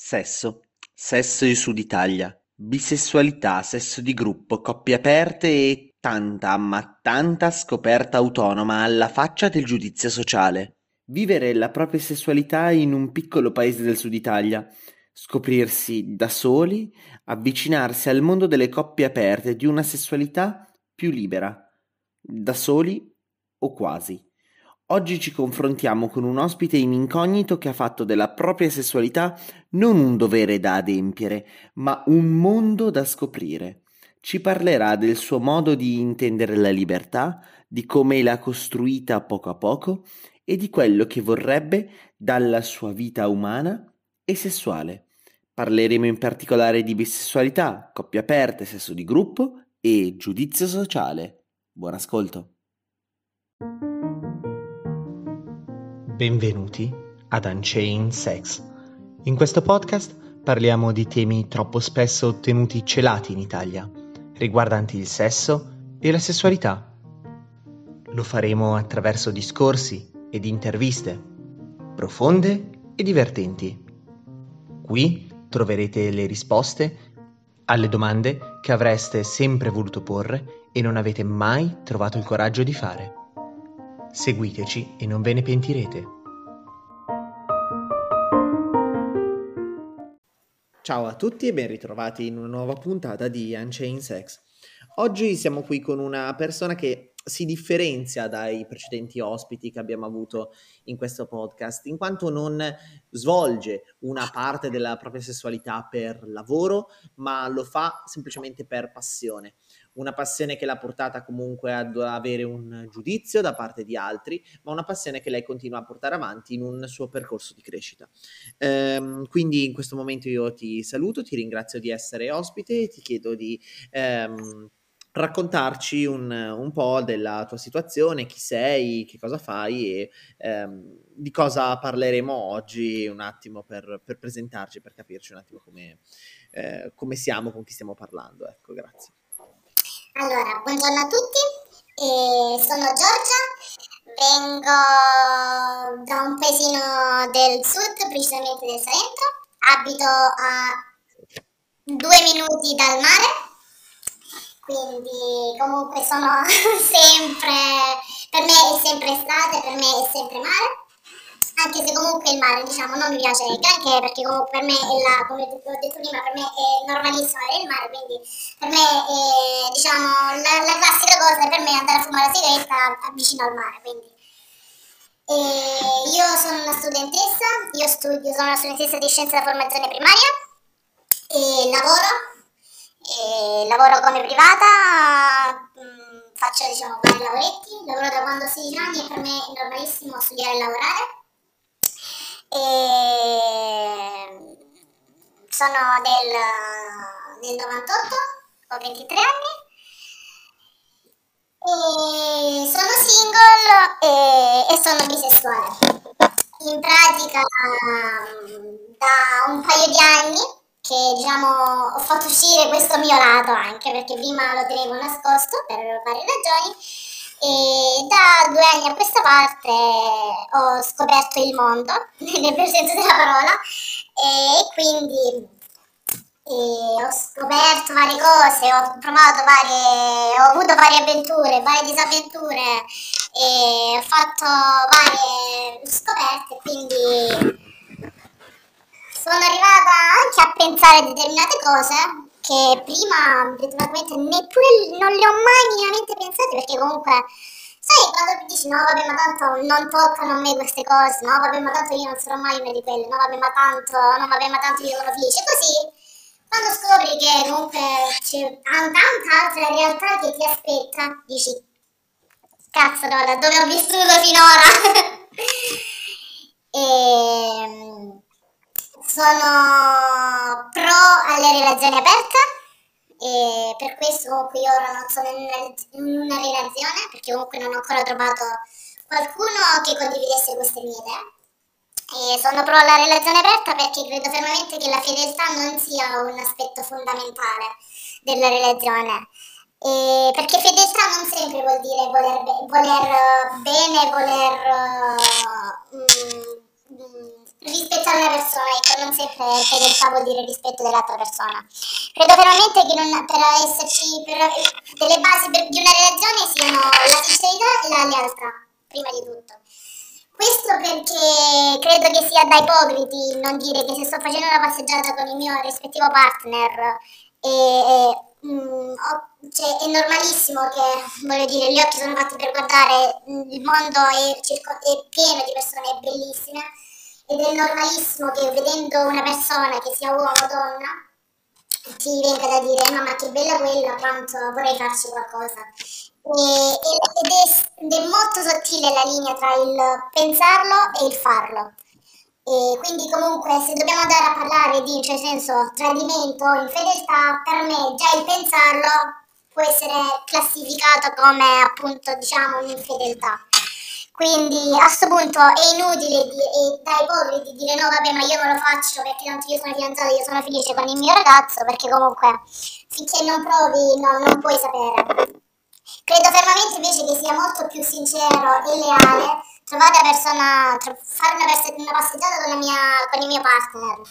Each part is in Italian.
Sesso, sesso in Sud Italia, bisessualità, sesso di gruppo, coppie aperte e tanta, ma tanta scoperta autonoma alla faccia del giudizio sociale. Vivere la propria sessualità in un piccolo paese del Sud Italia, scoprirsi da soli, avvicinarsi al mondo delle coppie aperte di una sessualità più libera, da soli o quasi. Oggi ci confrontiamo con un ospite in incognito che ha fatto della propria sessualità non un dovere da adempiere, ma un mondo da scoprire. Ci parlerà del suo modo di intendere la libertà, di come l'ha costruita poco a poco e di quello che vorrebbe dalla sua vita umana e sessuale. Parleremo in particolare di bisessualità, coppie aperte, sesso di gruppo e giudizio sociale. Buon ascolto. Benvenuti ad Unchained Sex. In questo podcast parliamo di temi troppo spesso tenuti celati in Italia, riguardanti il sesso e la sessualità. Lo faremo attraverso discorsi ed interviste, profonde e divertenti. Qui troverete le risposte alle domande che avreste sempre voluto porre e non avete mai trovato il coraggio di fare. Seguiteci e non ve ne pentirete. Ciao a tutti e ben ritrovati in una nuova puntata di Unchained Sex. Oggi siamo qui con una persona che si differenzia dai precedenti ospiti che abbiamo avuto in questo podcast, in quanto non svolge una parte della propria sessualità per lavoro, ma lo fa semplicemente per passione una passione che l'ha portata comunque ad avere un giudizio da parte di altri, ma una passione che lei continua a portare avanti in un suo percorso di crescita. Ehm, quindi in questo momento io ti saluto, ti ringrazio di essere ospite e ti chiedo di... Ehm, raccontarci un, un, po' della tua situazione, chi sei, che cosa fai e ehm, di cosa parleremo oggi un attimo per, per, presentarci, per capirci un attimo come, eh, come siamo, con chi stiamo parlando. Ecco, grazie. Allora, buongiorno a tutti, eh, sono Giorgia, vengo da un paesino del sud, precisamente del Salento, abito a due minuti dal mare, quindi comunque sono sempre, per me è sempre estate, per me è sempre mare anche se comunque il mare diciamo non mi piace granché perché comunque per me è la, come ho detto prima, per me è normalissimo avere il mare, quindi per me è, diciamo la, la, classica cosa per me è andare a fumare la sigaretta vicino al mare, quindi. E io sono una studentessa, io studio, sono una studentessa di scienza della formazione primaria e lavoro, e lavoro come privata, mm, faccio diciamo vari lavoretti, lavoro da quando ho 16 anni e per me è normalissimo studiare e lavorare e sono del, del 98, ho 23 anni e sono single e, e sono bisessuale. In pratica da un paio di anni che diciamo ho fatto uscire questo mio lato anche perché prima lo tenevo nascosto per varie ragioni e da due anni a questa parte ho scoperto il mondo, nel vero senso della parola, e quindi e ho scoperto varie cose, ho provato varie, ho avuto varie avventure, varie disavventure e ho fatto varie scoperte, quindi sono arrivata anche a pensare determinate cose che prima neppure non le ho mai minimamente pensate perché comunque sai quando dici no vabbè ma tanto non toccano a me queste cose no vabbè ma tanto io non sarò mai una di quelle no vabbè ma tanto no vabbè ma tanto io sono felice così quando scopri che comunque c'è tanta altra realtà che ti aspetta dici cazzo no dove ho vissuto finora? E ehm, sono pro alle relazioni aperte e per questo io ora non sono in una, relazione perché comunque non ho ancora trovato qualcuno che condividesse queste mie idee. E sono pro alla relazione aperta perché credo fermamente che la fedeltà non sia un aspetto fondamentale della relazione. E perché fedeltà non sempre vuol dire voler, be- voler bene, voler uh, mm, rispettare una persona, ecco, non sempre fedeltà vuol dire rispetto dell'altra persona. Credo veramente che non, per esserci, per, delle basi per, di una relazione siano la sincerità e la lealtà, prima di tutto. Questo perché credo che sia da ipocriti non dire che se sto facendo una passeggiata con il mio rispettivo partner e, e mm, cioè, è normalissimo che, voglio dire, gli occhi sono fatti per guardare, mm, il mondo è, è pieno di persone bellissime ed è normalissimo che vedendo una persona, che sia uomo o donna, ti venga da dire mamma che bella quella, quanto vorrei farci qualcosa. E, ed, è, ed, è, molto sottile la linea tra il pensarlo e il farlo. E quindi comunque se dobbiamo andare a parlare di, cioè senso, tradimento, infedeltà, per me già il pensarlo può essere classificato come appunto diciamo un'infedeltà. Quindi a questo punto è inutile di, e da ipocriti dire no vabbè ma io non lo faccio perché tanto io sono fidanzata, io sono felice con il mio ragazzo perché comunque finché non provi no, non puoi sapere. Credo fermamente invece che sia molto più sincero e leale trovare una persona, fare una, pers- una passeggiata con, mia, con, il mio partner,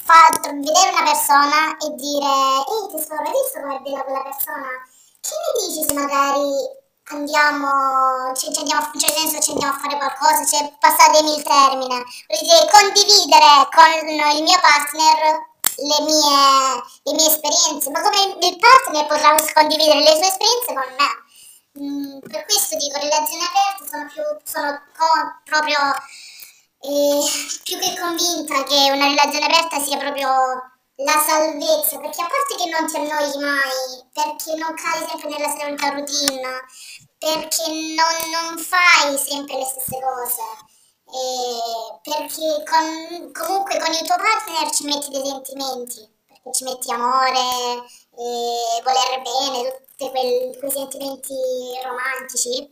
fa, vedere una persona e dire ehi tesoro, hai visto com'è bella quella persona? Che ne dici se magari andiamo, ci, ci andiamo, cioè senso ci andiamo a fare qualcosa, cioè passatemi il termine, vuol dire condividere con il mio partner le mie, le mie esperienze, ma come il partner potrà condividere le sue esperienze con me. Mm, per questo dico, relazioni aperte sono, più, sono co- proprio eh, più che convinta che una relazione aperta sia proprio la salvezza, perché a parte che non ti annoi mai, perché non cadi sempre nella solita routine, perché non, non, fai sempre le stesse cose, eh, perché con, comunque con il tuo partner ci metti dei sentimenti, perché ci metti amore, eh, voler bene, tutti quei, quei sentimenti romantici,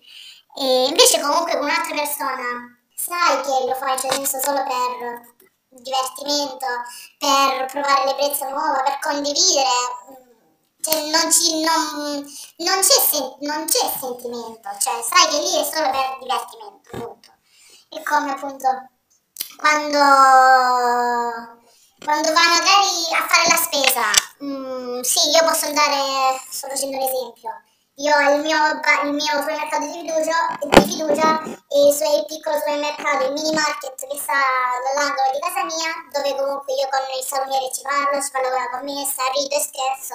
e invece comunque con un'altra persona sai che lo fai, cioè senso solo per divertimento, per provare l'ebbrezza nuova, per condividere, cioè non, ci, non, non, c'è sen- non, c'è sentimento, cioè sai che lì è solo per divertimento, appunto. È come appunto quando, quando vai magari a fare la spesa, mm, sì, io posso andare, sto facendo un esempio, io ho il mio, il mio supermercato di fiducia, di fiducia e il, suo, piccolo supermercato, il mini market che sta all'angolo di casa mia, dove comunque io con il salumiere ci parlo, ci parlo con la commessa, rido e scherzo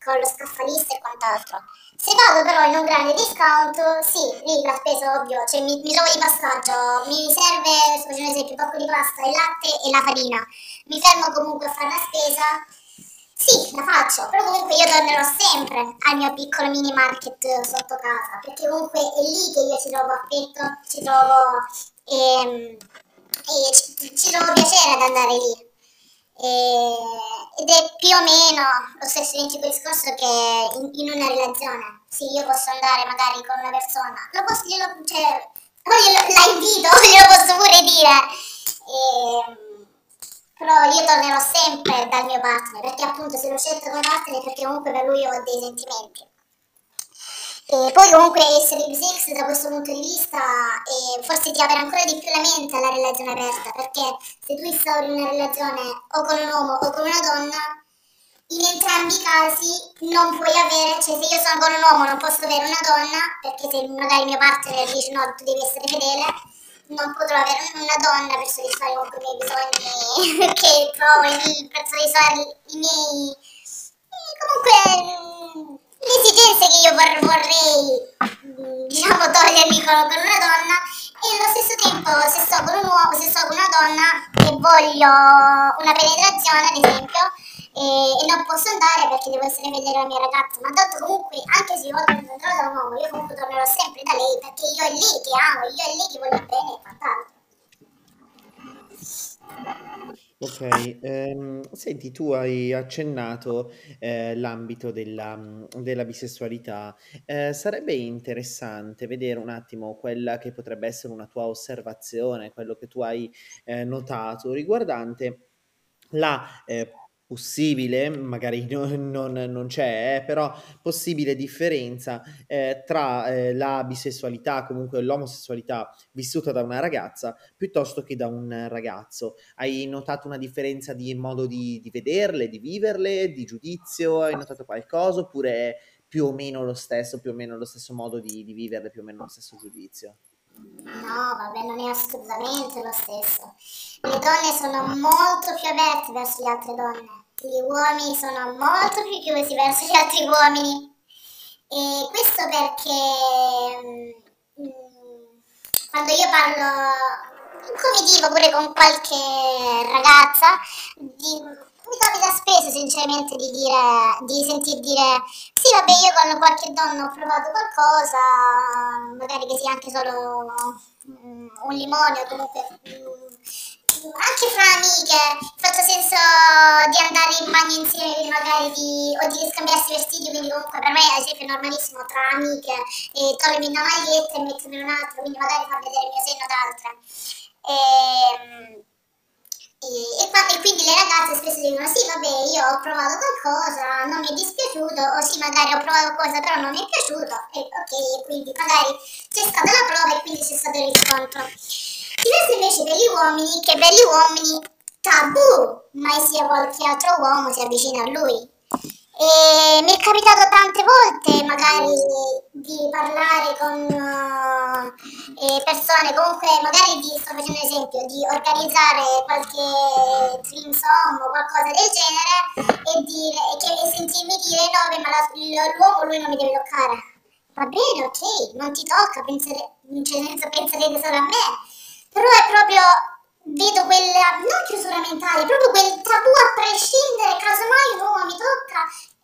con lo scaffalista e quant'altro. Se vado però in un grande discount, sì, lì la spesa ovvio, cioè mi, mi trovo di passaggio, mi serve, faccio un esempio, un po' di pasta, il latte e la farina. Mi fermo comunque a fare la spesa sì, la faccio, però comunque io tornerò sempre al mio piccolo mini market sotto casa, perché comunque è lì che io ci trovo affetto, ci trovo, ehm, e ci, ci, trovo piacere ad andare lì. E, ed è più o meno lo stesso identico discorso che in, in, una relazione. Sì, io posso andare magari con una persona, lo posso, glielo, cioè, glielo, la invito, glielo posso pure dire. E, ehm, però io tornerò sempre dal mio partner, perché appunto se l'ho scelto come partner è perché comunque per lui ho dei sentimenti. E poi comunque essere bisex da questo punto di vista eh, forse ti apre ancora di più la mente alla relazione aperta, perché se tu instauri una relazione o con un uomo o con una donna, in entrambi i casi non puoi avere, cioè se io sono con un uomo non posso avere una donna, perché se magari il mio partner dice no, tu devi essere fedele, non potrò avere una donna per soddisfare comunque i miei bisogni che trovo per soddisfare i miei comunque mm, le esigenze che io vor- vorrei mm, diciamo togliermi con, con, una donna. E allo stesso tempo se sto con un uomo se sto con una donna e voglio una penetrazione ad esempio e, e, non posso andare perché devo essere fedele alla mia ragazza, ma dato comunque, anche se io vado in da un uomo, io comunque tornerò sempre da lei perché io è lì che amo, io è lì che voglio bene e quant'altro. Ok, ehm, senti, tu hai accennato eh, l'ambito della, della bisessualità. Eh, sarebbe interessante vedere un attimo quella che potrebbe essere una tua osservazione, quello che tu hai eh, notato riguardante la eh, possibile, magari non, non, non c'è, eh, però possibile differenza eh, tra eh, la bisessualità, comunque l'omosessualità vissuta da una ragazza piuttosto che da un ragazzo. Hai notato una differenza di modo di, di vederle, di viverle, di giudizio? Hai notato qualcosa oppure è più o meno lo stesso, più o meno lo stesso modo di, di viverle, più o meno lo stesso giudizio? No, vabbè, non è assolutamente lo stesso. Le donne sono molto più aperte verso le altre donne gli uomini sono molto più chiusi verso gli altri uomini. E questo perché mh, mm, quando io parlo come dico pure con qualche ragazza di, mi capita spesso sinceramente di dire di sentir dire sì vabbè io con qualche donna ho provato qualcosa magari che sia anche solo um, un limone o comunque um, anche fra amiche, fatto senso di andare in bagno insieme, magari di, o di scambiarsi vestiti, quindi comunque per me ad esempio è normalissimo tra amiche e togliermi una maglietta e mettermi un'altra, quindi magari far vedere il mio seno ad altre. E, e, e, e, quindi le ragazze spesso dicono sì vabbè io ho provato qualcosa, non mi è dispiaciuto, o sì magari ho provato qualcosa però non mi è piaciuto, e ok, quindi magari c'è stata la prova e quindi c'è stato il riscontro. Diverso invece per gli uomini, che per gli uomini tabù mai sia qualche altro uomo si avvicina a lui. E mi è capitato tante volte magari di parlare con uh, persone, comunque magari di, sto facendo un esempio, di organizzare qualche trinsom o qualcosa del genere e, dire, e, che, e sentirmi dire no, beh, ma la, l'uomo lui non mi deve toccare. Va bene, ok, non ti tocca, pensare, penserete solo a me però è proprio vedo quella non chiusura mentale, proprio quel tabù a prescindere, casomai un uomo mi tocca.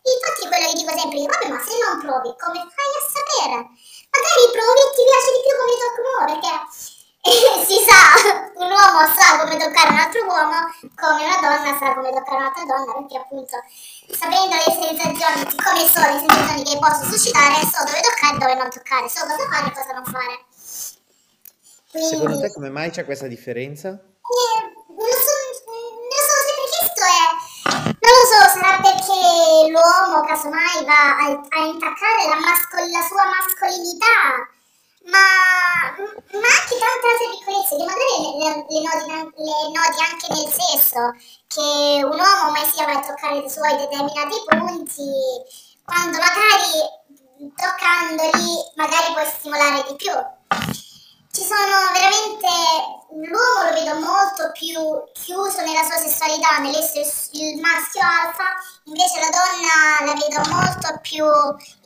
Infatti quello che dico sempre, vabbè ma se non provi, come fai a sapere? Magari provi e ti piace di più come tocca un uomo, perché eh, si sa, un uomo sa come toccare un altro uomo, come una donna sa come toccare un'altra donna, perché appunto sapendo le sensazioni, come so le sensazioni che posso suscitare, so dove toccare e dove non toccare, so cosa fare e cosa non fare. Quindi, Secondo te come mai c'è questa differenza? Eh, non lo so, non lo so se per questo è... Non lo so, sarà perché l'uomo casomai va a, a intaccare la, mascol, la sua mascolinità, ma, ma, anche tante altre piccolezze che magari le, le, noti, le noti anche nel sesso, che un uomo mai sia va a toccare i suoi determinati punti, quando magari toccandoli magari puoi stimolare di più ci sono veramente l'uomo lo vedo molto più chiuso nella sua sessualità, nell'essere il maschio alfa, invece la donna la vedo molto più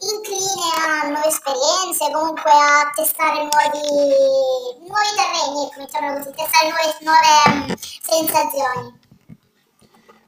incline a nuove esperienze, comunque a testare nuovi, nuovi terreni, ecco, mettiamolo così, testare nuove, nuove sensazioni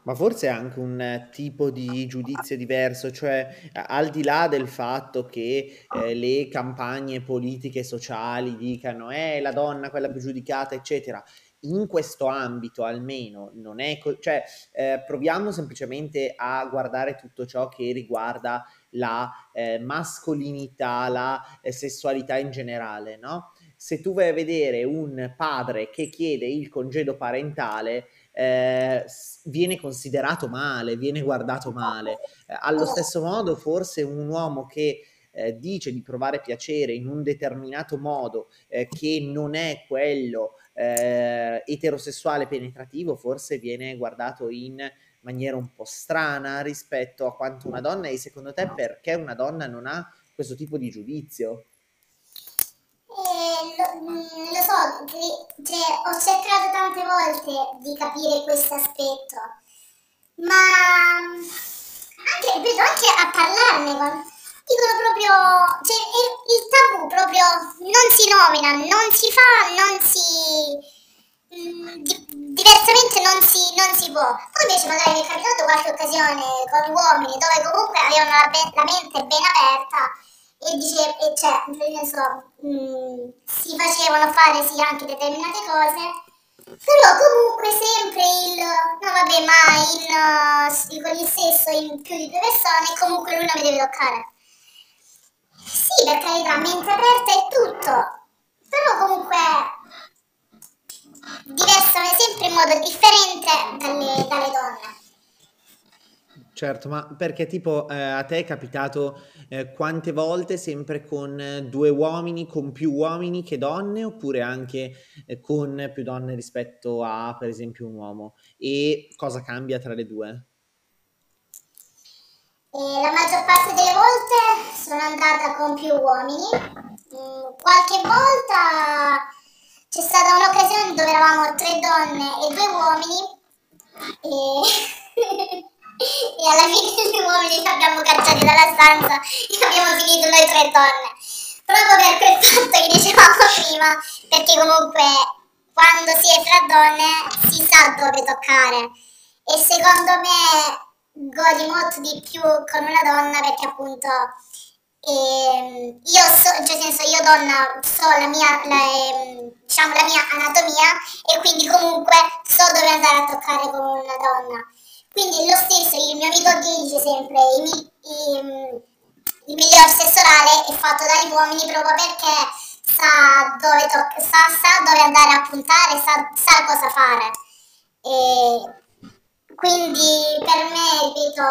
ma forse anche un tipo di giudizio diverso, cioè al di là del fatto che eh, le campagne politiche sociali dicano è eh, la donna quella più giudicata, eccetera, in questo ambito almeno non è, co- cioè eh, proviamo semplicemente a guardare tutto ciò che riguarda la eh, mascolinità, la eh, sessualità in generale, no? Se tu vai a vedere un padre che chiede il congedo parentale, eh, viene considerato male, viene guardato male. Eh, allo stesso modo, forse un uomo che eh, dice di provare piacere in un determinato modo eh, che non è quello eh, eterosessuale penetrativo, forse viene guardato in maniera un po' strana rispetto a quanto una donna e secondo te perché una donna non ha questo tipo di giudizio? Eh, lo, mm, lo, so, cioè, ho cercato tante volte di capire questo aspetto, ma anche, vedo anche a parlarne con, dicono proprio, cioè, il, il tabù proprio non si nomina, non si fa, non si... Mm, di, diversamente non si, non si, può. Poi invece magari mi è capitato qualche occasione con uomini dove comunque avevano la, la mente ben aperta e dice, e cioè, ne so, mh, mm, si facevano fare sì anche determinate cose, però comunque sempre il, no vabbè, ma in, uh, con il sesso in più di due persone, comunque lui non mi deve toccare. Sì, per carità, mente aperta è tutto, però comunque diverso, sempre in modo differente dalle, dalle donne. Certo, ma perché tipo eh, a te è capitato eh, quante volte sempre con eh, due uomini, con più uomini che donne, oppure anche eh, con più donne rispetto a, per esempio, un uomo? E cosa cambia tra le due? E la maggior parte delle volte sono andata con più uomini. Mm, qualche volta c'è stata un'occasione dove eravamo tre donne e due uomini e, e alla cacciati dalla stanza e abbiamo finito noi tre donne. Proprio per quel fatto che dicevamo prima, perché comunque quando si è fra donne si sa dove toccare e secondo me godi molto di più con una donna perché appunto eh, io so, cioè senso io donna so la mia, la, eh, diciamo la mia anatomia e quindi comunque so dove andare a toccare con una donna. Quindi lo stesso, il mio amico dice sempre il, il, il miglior sesso è fatto dagli uomini proprio perché sa dove, to- sa, sa dove andare a puntare, sa, sa cosa fare. E, quindi per me, ripeto,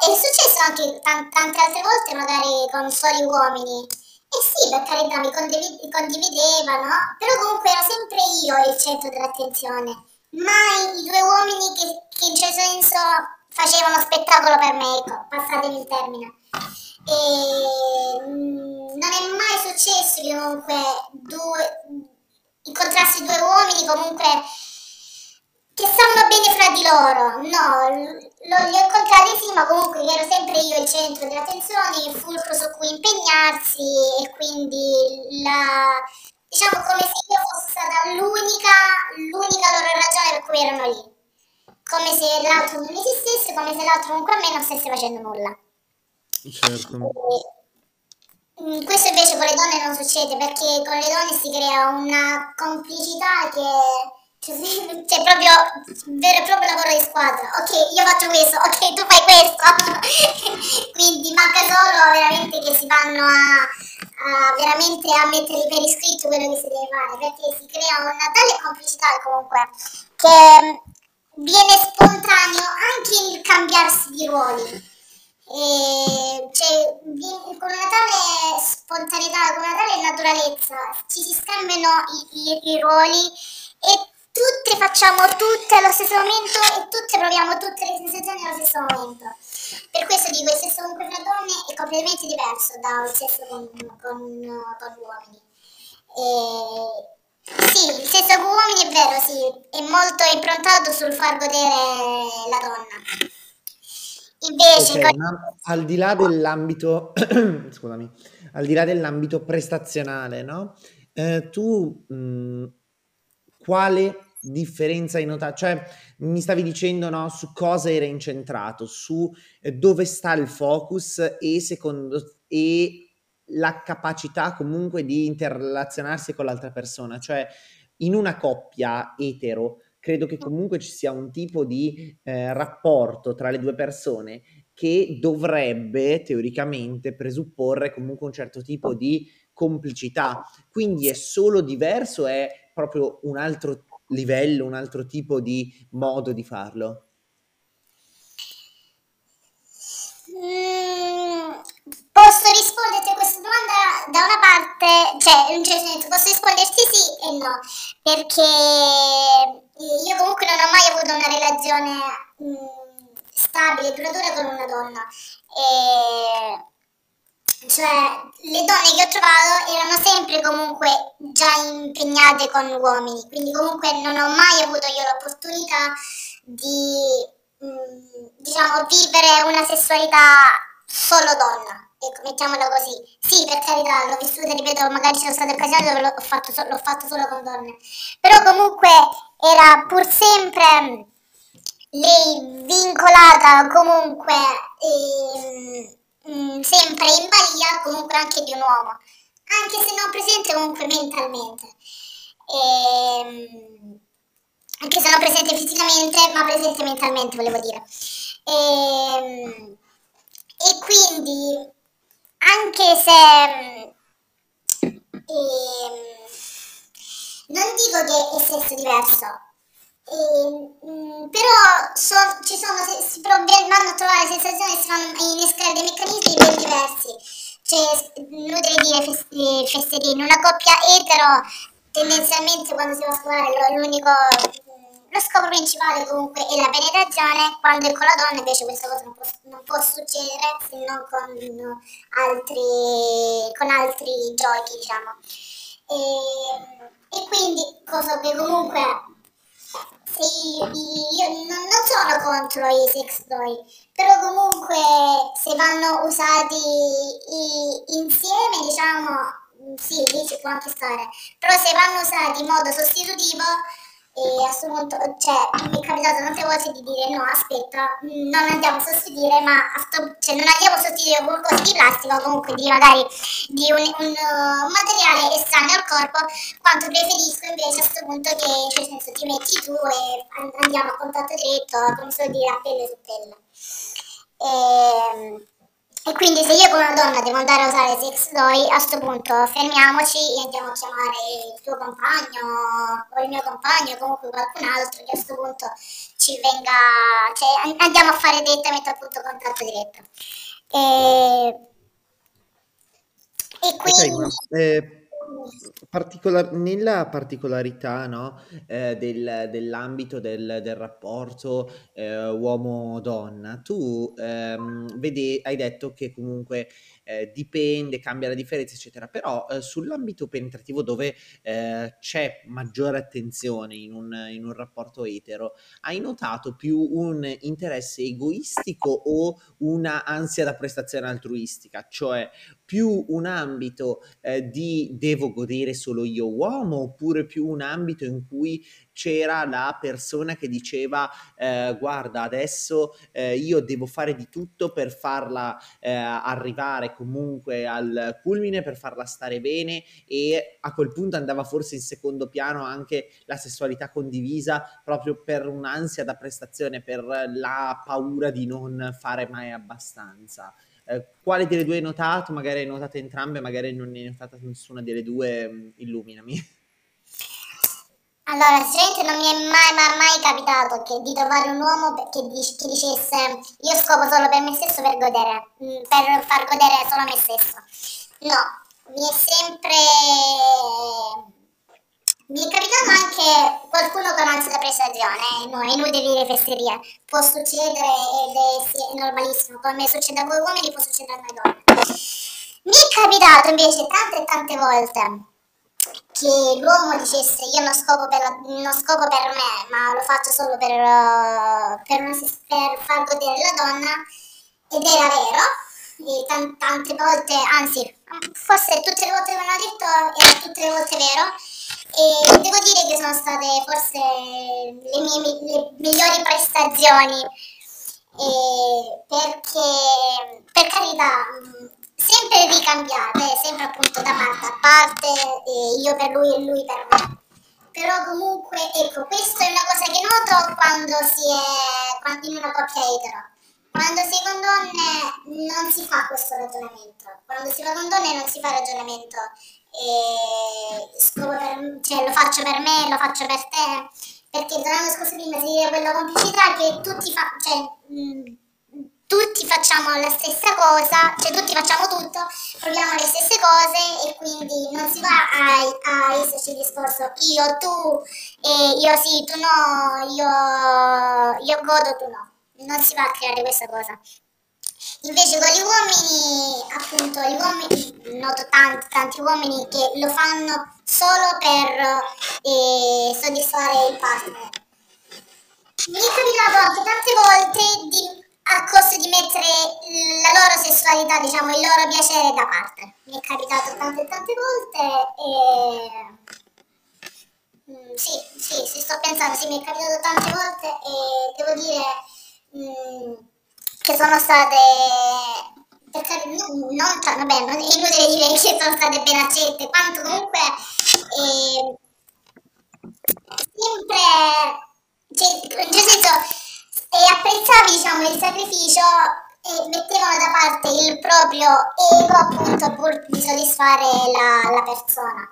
è successo anche t- tante altre volte magari con soli uomini. E sì, per carità mi condivid- condividevano, però comunque ero sempre io il centro dell'attenzione. Mai i due uomini che, che in certo senso facevano spettacolo per me, ecco, passatemi il termine. E mm, non è mai successo che comunque due, incontrassi due uomini comunque che stavano bene fra di loro. No, lo, li ho incontrati sì, ma comunque ero sempre io il centro dell'attenzione, il fulcro su cui impegnarsi e quindi la, diciamo come se io fossi stata l'unica, l'unica loro ragione per cui erano lì. Come se l'altro non esistesse, come se l'altro comunque a me non stesse facendo nulla. Certo. E, mm, questo invece con le donne non succede perché con le donne si crea una complicità che cioè, cioè, proprio vero e proprio lavoro di squadra. Ok, io faccio questo, ok, tu fai questo. Quindi manca solo veramente che si vanno a, a veramente a mettere per iscritto quello che si deve fare, perché si crea una tale complicità comunque che viene spontaneo anche il cambiarsi di ruoli. E cioè, con una tale spontaneità, con una tale naturalezza, ci si scambiano i, i, i ruoli e tutte facciamo tutte allo stesso momento e tutte proviamo tutte le sensazioni allo stesso momento. Per questo dico, il sesso con quelle donne è completamente diverso dal sesso con, con, con uomini. E, sì, il sesso con uomini è vero, sì, è molto improntato sul far godere la donna. Invece, okay, con... al di là dell'ambito, scusami, al di là dell'ambito prestazionale, no? Eh, tu mh, quale differenza hai notato? Cioè, mi stavi dicendo no, su cosa era incentrato, su eh, dove sta il focus e secondo e la capacità comunque di interrelazionarsi con l'altra persona, cioè in una coppia etero credo che comunque ci sia un tipo di eh, rapporto tra le due persone che dovrebbe teoricamente presupporre comunque un certo tipo di complicità. Quindi è solo diverso, è proprio un altro livello, un altro tipo di modo di farlo? Mm, posso risponderti a questa domanda da una parte, cioè certo senso posso risponderti sì e no, perché io comunque non ho mai avuto una relazione mh, mm, stabile, duratura con una donna. E cioè le donne che ho trovato erano sempre comunque già impegnate con uomini, quindi comunque non ho mai avuto io l'opportunità di mh, diciamo vivere una sessualità solo donna. Mettiamola così. Sì, per carità, l'ho vissuta, ripeto, magari ci sono state occasioni dove l'ho fatto, so- l'ho fatto solo con donne. Però comunque era pur sempre lei vincolata comunque eh, mh, mm, sempre in balia comunque anche di un uomo, anche se non presente comunque mentalmente. Ehm, anche se non presente fisicamente, ma presente mentalmente, volevo dire. Ehm, e quindi, anche se... E, ehm, non dico che è sesso diverso, e, mh, però so, ci sono, si vanno fanno trovare sensazioni, si fanno innescare dei meccanismi ben diversi. Cioè, inutile dire fesserini, una coppia etero tendenzialmente quando si va a scuolare l'unico lo scopo principale comunque è la penetrazione, quando è con la donna invece questa cosa non può, non può succedere se non con altri, con altri giochi, diciamo. E, e quindi, cosa che comunque io, io non, sono contro i sex toy, però comunque se vanno usati insieme, diciamo, sì, lì ci può anche stare, però se vanno usati in modo sostitutivo e a questo punto, cioè, mi è capitato tante volte di dire no, aspetta, non andiamo a sostituire, ma a cioè, non andiamo a sostituire qualcosa di plastica o comunque di magari di un, un uh, materiale estraneo al corpo, quanto preferisco invece a questo punto che, cioè, senso, ti metti tu e andiamo a contatto diretto, come si dire, a pelle su pelle. E, ehm, e quindi se io come donna devo andare a usare sex toy, a questo punto fermiamoci e andiamo a chiamare il tuo compagno o il mio compagno o comunque qualcun altro che a questo punto ci venga, cioè andiamo a fare direttamente appunto contatto diretto. E, e quindi... Okay, eh particolar- nella particolarità no, eh, del, dell'ambito del, del rapporto eh, uomo-donna, tu ehm, vedi, hai detto che comunque eh, dipende, cambia la differenza, eccetera, però eh, sull'ambito penetrativo dove eh, c'è maggiore attenzione in un, in un rapporto etero, hai notato più un interesse egoistico o una ansia da prestazione altruistica, cioè più un ambito eh, di devo godere solo io uomo oppure più un ambito in cui c'era la persona che diceva eh, guarda adesso eh, io devo fare di tutto per farla eh, arrivare comunque al culmine, per farla stare bene e a quel punto andava forse in secondo piano anche la sessualità condivisa proprio per un'ansia da prestazione, per la paura di non fare mai abbastanza. Eh, quale delle due hai notato? Magari hai notato entrambe, magari non ne hai notata nessuna delle due, mm, illuminami. Allora, sinceramente non mi è mai, mai, mai capitato che, di trovare un uomo che, che, dicesse io scopo solo per me stesso per godere, mm, per far godere solo me stesso. No, mi è sempre... Mi è capitato anche qualcuno con ansia da prestazione, eh? no, è inutile dire fesseria, può succedere ed è, sì, è normalissimo, come succede a voi uomini può succedere a noi donne. Mi è capitato invece tante e tante volte che l'uomo dicesse io non scopo per, la, non scopo per me, ma lo faccio solo per, uh, per, per far godere la donna, ed era vero, e t- tante volte, anzi, forse tutte le volte che me l'hanno detto era tutte le volte vero, e devo dire che sono state forse le mie le migliori prestazioni, perché per carità sempre ricambiate, sempre appunto da parte a parte, io per lui e lui per me. Però comunque, ecco, questa è una cosa che noto quando si è quando in una coppia etero. Quando si è con donne non si fa questo ragionamento. Quando si va con donne non si fa ragionamento. Per, cioè, lo faccio per me, lo faccio per te. Perché l'anno scorso prima si dice quella complicità che tutti fa, cioè, mh, tutti facciamo la stessa cosa, cioè tutti facciamo tutto, proviamo le stesse cose e quindi non si va a, a esserci il discorso io, tu, e io sì, tu no, io, io godo, tu no. Non si va a creare questa cosa. Invece con gli uomini, appunto, gli uomini, noto tanti, tanti uomini che lo fanno solo per eh, soddisfare il partner. Mi è capitato anche tante volte di a costo di mettere la loro sessualità, diciamo, il loro piacere da parte. Mi è capitato tante e tante volte e... Mm, sì, sì, sì, sto pensando, sì, mi è capitato tante volte e devo dire mm, che sono state... Perché non, non, cioè, vabbè, non è inutile dire che sono state ben accette, quanto comunque eh, sempre, cioè, nel senso, e apprezzavi diciamo, il sacrificio e mettevano da parte il proprio ego appunto pur di soddisfare la, la persona.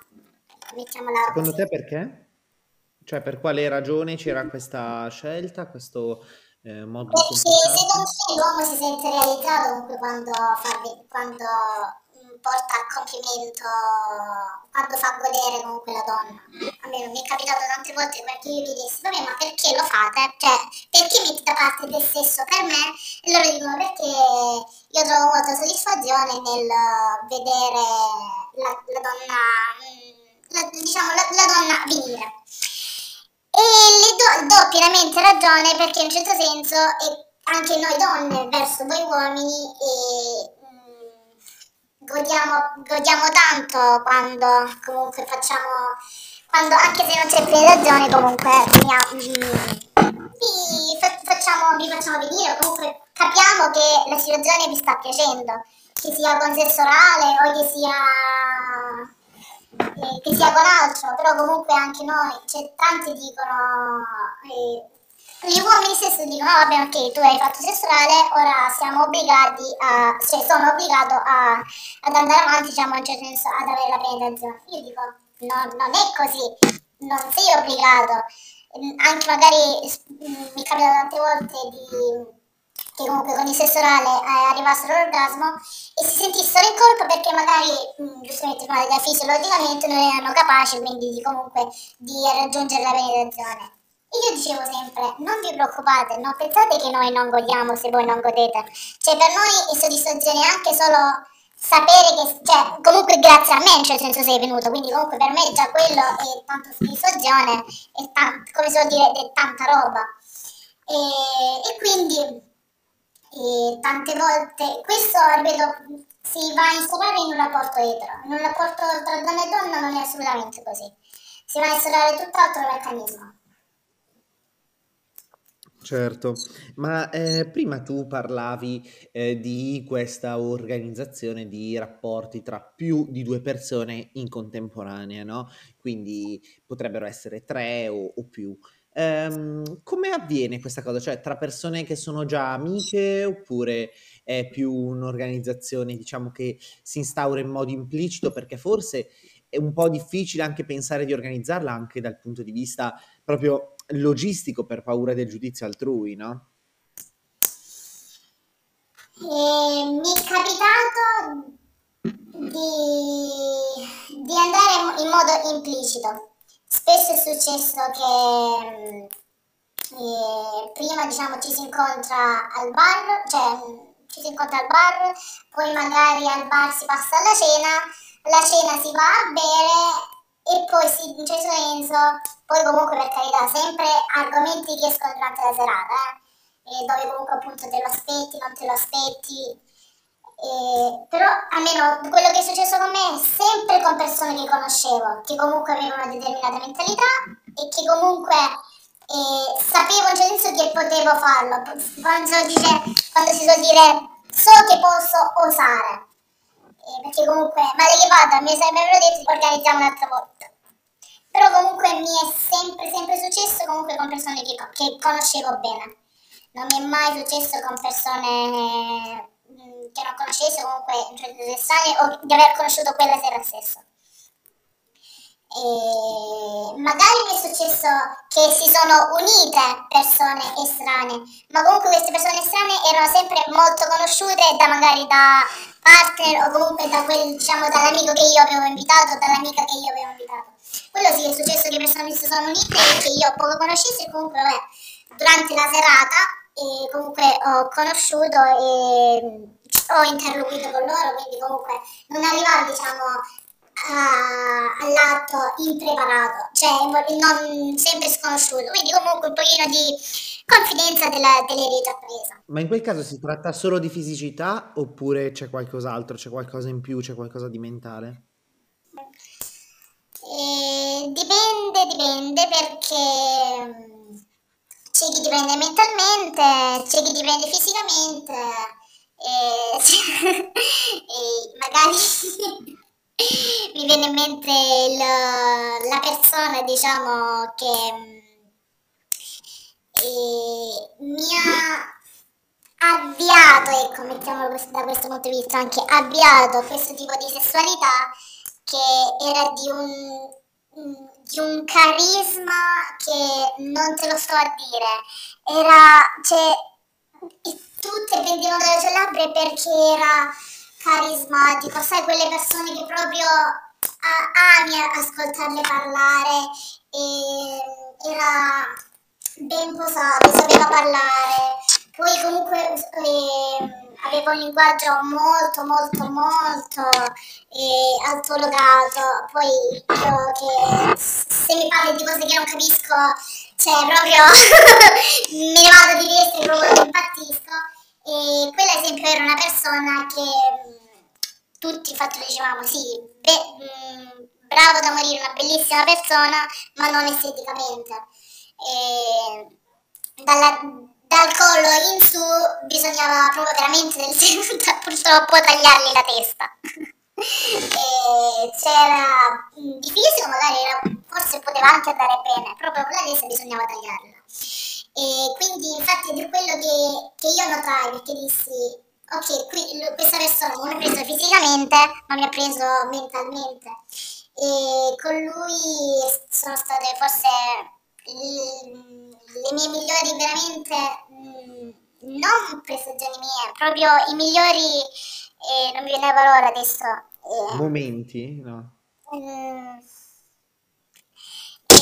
Mettiamola Secondo così. te perché? Cioè per quale ragione c'era questa scelta, questo eh, modo Perché secondo me l'uomo si sente realizzato comunque quando fa, quando porta a compimento, quando fa godere comunque la donna. A me mi è capitato tante volte perché io gli dissi, vabbè ma perché lo fate? Cioè, perché metti da parte te stesso per me? E loro dicono perché io trovo molta soddisfazione nel vedere la, la donna, mm, la, diciamo, la, la donna venire. E le do, do pienamente ragione perché in un certo senso anche noi donne verso voi uomini godiamo, godiamo tanto quando comunque facciamo, quando anche se non c'è penetrazione comunque mm, vi, fa- facciamo, vi facciamo venire, comunque capiamo che la situazione vi sta piacendo, che sia con sesso orale o che sia eh, che sia con altro, però comunque anche noi, cioè, tanti dicono, eh, gli uomini stessi dicono, oh, vabbè, ok, tu hai fatto sessuale, ora siamo obbligati a, cioè sono obbligato a, ad andare avanti, diciamo, in senso, ad avere la penetrazione. Io dico, no, non è così, non sei obbligato. Anche magari mm, mi capita tante volte di che comunque con il sesso orale eh, arrivassero all'orgasmo e si sentissero in colpa perché magari mh, giustamente magari fisiologicamente non erano capaci quindi di, comunque di raggiungere la penetrazione. Io dicevo sempre, non vi preoccupate, non pensate che noi non godiamo se voi non godete. Cioè per noi è soddisfazione anche solo sapere che, cioè, comunque grazie a me in certo senso sei venuto, quindi comunque per me già quello è tanto soddisfazione, è tanto, come si può dire, è tanta roba. E, e quindi e tante volte, questo ripeto, si va a instaurare in un rapporto etero, in un rapporto tra donna e donna non è assolutamente così, si va a instaurare tutt'altro meccanismo. Certo, ma eh, prima tu parlavi eh, di questa organizzazione di rapporti tra più di due persone in contemporanea, no? Quindi potrebbero essere tre o, o più. Ehm, come avviene questa cosa? Cioè, tra persone che sono già amiche oppure è più un'organizzazione, diciamo, che si instaura in modo implicito? Perché forse è un po' difficile anche pensare di organizzarla anche dal punto di vista proprio logistico per paura del giudizio altrui, no? E mi è capitato di, di andare in modo implicito. Spesso è successo che eh, prima diciamo ci si incontra al bar, cioè ci si incontra al bar, poi magari al bar si passa alla cena, la cena si va a bere e poi si, in certo senso, poi comunque per carità, sempre argomenti che escono durante la serata, eh, dove comunque appunto te lo aspetti, non te lo aspetti, eh, però almeno quello che è successo con me è sempre con persone che conoscevo, che comunque avevano una determinata mentalità e che comunque eh, sapevo in senso che potevo farlo. Quando si, dice, quando si suol dire so che posso osare, perché comunque, ma che vada, mi sarebbero detto organizziamo un'altra volta. Però comunque mi è sempre, sempre successo comunque con persone che, che conoscevo bene. Non mi è mai successo con persone che non conoscessi comunque in genere strane o di aver conosciuto quella sera stessa. Magari mi è successo che si sono unite persone estranee, ma comunque queste persone estranee erano sempre molto conosciute da magari da partner o comunque da quel, diciamo, dall'amico che io avevo invitato, dall'amica che io avevo invitato. Quello sì è successo che persone si sono unite e che io poco conoscessi e comunque vabbè, durante la serata e comunque ho conosciuto e ho interloquito con loro, quindi comunque non arrivare diciamo a, all'atto impreparato, cioè non sempre sconosciuto, quindi comunque un pochino di confidenza della, delle già presa. Ma in quel caso si tratta solo di fisicità oppure c'è qualcos'altro, c'è qualcosa in più, c'è qualcosa di mentale? Eh, dipende, dipende perché c'è chi dipende mentalmente, c'è chi dipende fisicamente e, e magari mi viene in mente il, la persona diciamo che e, mi ha avviato, ecco, mettiamolo da questo punto di vista, anche avviato questo tipo di sessualità che era di un di un carisma che non te lo sto a dire. Era, cioè, tutte pendevano dalle sue labbra perché era carismatico, sai, quelle persone che proprio ami ascoltarle parlare e era ben posato, sapeva parlare. Poi comunque eh, aveva un linguaggio molto molto molto eh, altologato. Poi io che se mi parli di cose che non capisco, cioè proprio me ne vado di destra e proprio impazzisco. E quella esempio era una persona che tutti infatti dicevamo sì, be- mh, bravo da morire, una bellissima persona, ma non esteticamente. E dalla, dal collo in su bisognava proprio veramente purtroppo tagliargli la testa. e c'era di fisico magari era, forse poteva anche andare bene, proprio con la testa bisognava tagliarla. E quindi infatti è quello che, che io notai perché dissi ok, qui, questa persona non mi ha preso fisicamente, ma mi ha preso mentalmente. E con lui sono state forse le mie migliori veramente mm, non prestazioni mie, proprio i migliori eh, non mi viene la parola adesso. Eh, Momenti, no?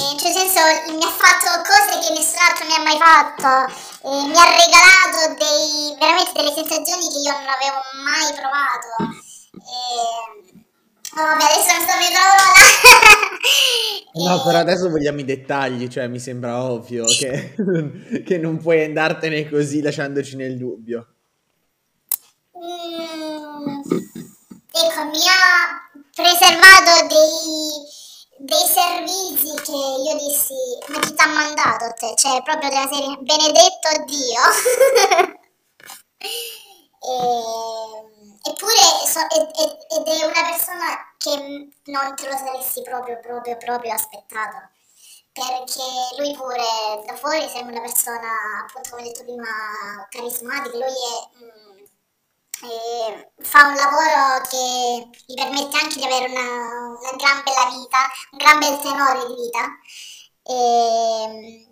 In certo senso mi ha fatto cose che nessun altro mi ha mai fatto, eh, mi ha regalato dei, veramente delle sensazioni che io non avevo mai provato. Eh, Oh, vabbè, adesso non sto più parola. No, però adesso vogliamo i dettagli, cioè mi sembra ovvio che, che non puoi andartene così lasciandoci nel dubbio. Mm, ecco, mi ha preservato dei, dei servizi che io dissi, ma chi ti ha mandato te? Cioè, proprio della serie, benedetto Dio. e Eppure so, ed, ed, è una persona che non te lo saresti proprio, proprio, proprio aspettato. Perché lui pure da fuori sembra una persona, appunto come detto prima, carismatica. Lui è, mm, fa un lavoro che gli permette anche di avere una, una gran bella vita, un gran bel tenore di vita. E,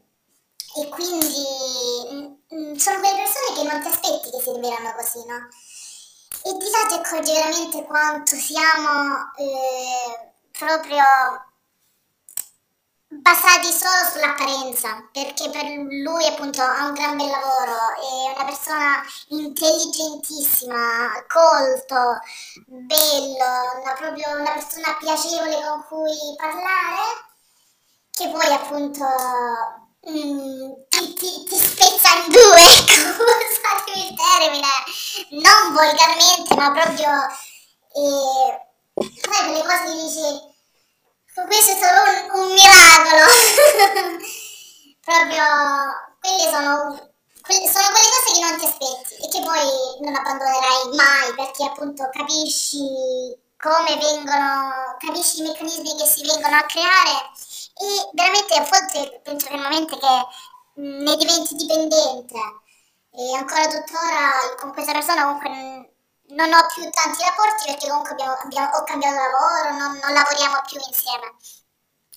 e quindi mh, mm, sono quelle persone che non ti aspetti che si rivelano così, no? E di là ti accorgi veramente quanto siamo eh, proprio basati solo sull'apparenza, perché per lui appunto ha un gran bel lavoro, è una persona intelligentissima, colto, bello, una, proprio una persona piacevole con cui parlare, che poi appunto mm, ti, ti, ti, spezza in due, scusatemi il termine, non volgarmente, ma proprio eh, sai quelle cose che dici questo è stato un, un miracolo. Proprio quelle sono, quelle sono quelle cose che non ti aspetti e che poi non abbandonerai mai perché appunto capisci come vengono capisci i meccanismi che si vengono a creare e veramente a volte penso fermamente che ne diventi dipendente e ancora tuttora con questa persona comunque non ho più tanti rapporti perché comunque abbiamo, abbiamo, ho cambiato lavoro, non, non, lavoriamo più insieme.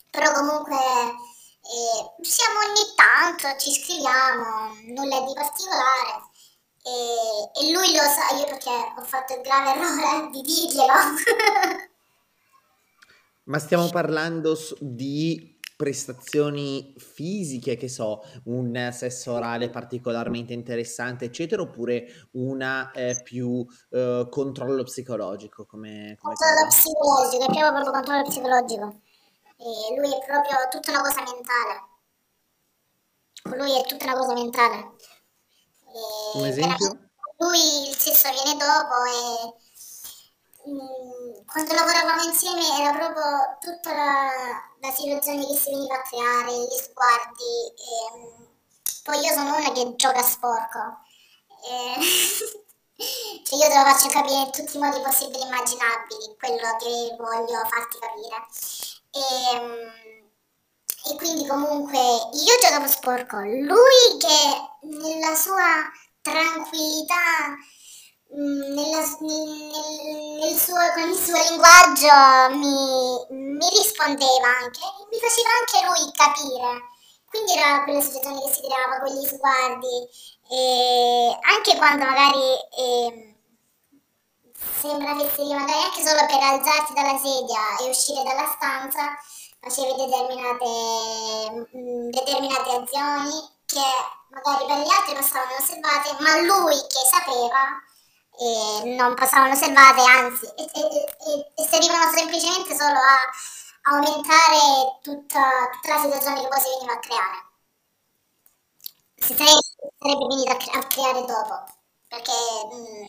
Però comunque eh, siamo ogni tanto, ci scriviamo, nulla di particolare. E, e, lui lo sa, io perché ho fatto il grave errore di dirglielo. Ma stiamo parlando di prestazioni fisiche, che so, un sesso orale particolarmente interessante, eccetera, oppure una eh, più eh, controllo psicologico? Come, come controllo cosa? psicologico, è proprio, proprio controllo psicologico. E lui è proprio tutta una cosa mentale. Lui è tutta una cosa mentale. E un esempio? Lui il sesso viene dopo e Mm, quando lavoravamo insieme era proprio tutta la, la, situazione che si veniva a creare, gli sguardi. E, mm, poi io sono una che gioca sporco. E, cioè io te lo faccio capire in tutti i modi possibili e immaginabili quello che voglio farti capire. E, mm, e quindi comunque io giocavo sporco, lui che nella sua tranquillità nella, nel, nel suo, con il suo linguaggio mi, mi rispondeva anche, mi faceva anche lui capire. Quindi era quella situazione che si creava, quegli sguardi, e anche quando magari eh, sembra che si magari anche solo per alzarti dalla sedia e uscire dalla stanza, facevi determinate, mm, determinate azioni che magari per gli altri passavano osservate, ma lui che sapeva eh, non passavano osservate, anzi, e, e, e, servivano semplicemente solo a aumentare tutta, tutta la situazione che poi si veniva a creare. Si sarebbe, sarebbe venuta a, a creare dopo, perché mh,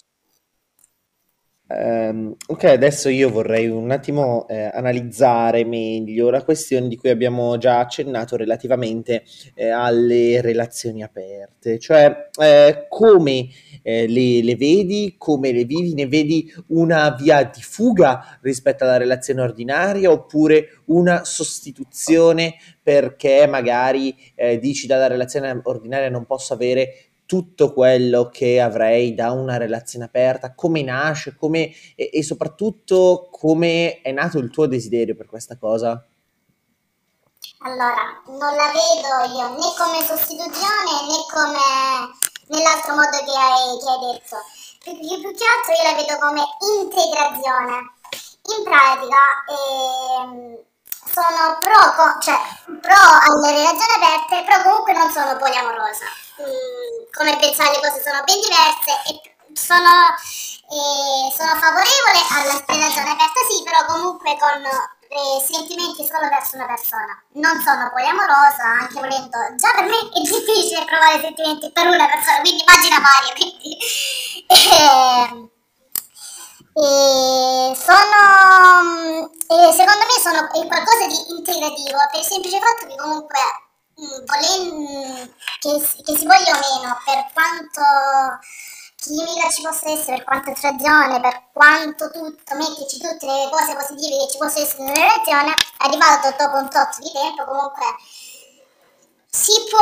Ehm, ok, adesso io vorrei un attimo eh, analizzare meglio la questione di cui abbiamo già accennato relativamente eh, alle relazioni aperte, cioè eh, come eh, le, le vedi, come le vivi, ne vedi una via di fuga rispetto alla relazione ordinaria oppure una sostituzione perché magari eh, dici dalla relazione ordinaria non posso avere tutto quello che avrei da una relazione aperta, come nasce, come, e, e soprattutto come è nato il tuo desiderio per questa cosa? Allora, non la vedo io né come sostituzione né come nell'altro modo che hai, che hai detto. Più, più, più, che altro io la vedo come integrazione. In pratica ehm, sono pro, cioè, pro alle relazioni aperte, però comunque non sono poliamorosa. Mm, come pensare le cose sono ben diverse e sono, eh, sono favorevole alla relazione aperta, sì, però comunque con eh, sentimenti solo verso una persona. Non sono poliamorosa, anche volendo. Già per me è difficile provare sentimenti per una persona, quindi immagina Mario. Quindi, eh, e sono, e secondo me sono qualcosa di integrativo per il semplice fatto che comunque che, che si voglia o meno, per quanto chimica ci possa essere, per quanto attrazione, per quanto tutto, metterci tutte le cose positive che ci possono essere nella relazione, arrivato dopo un tot di tempo comunque si può,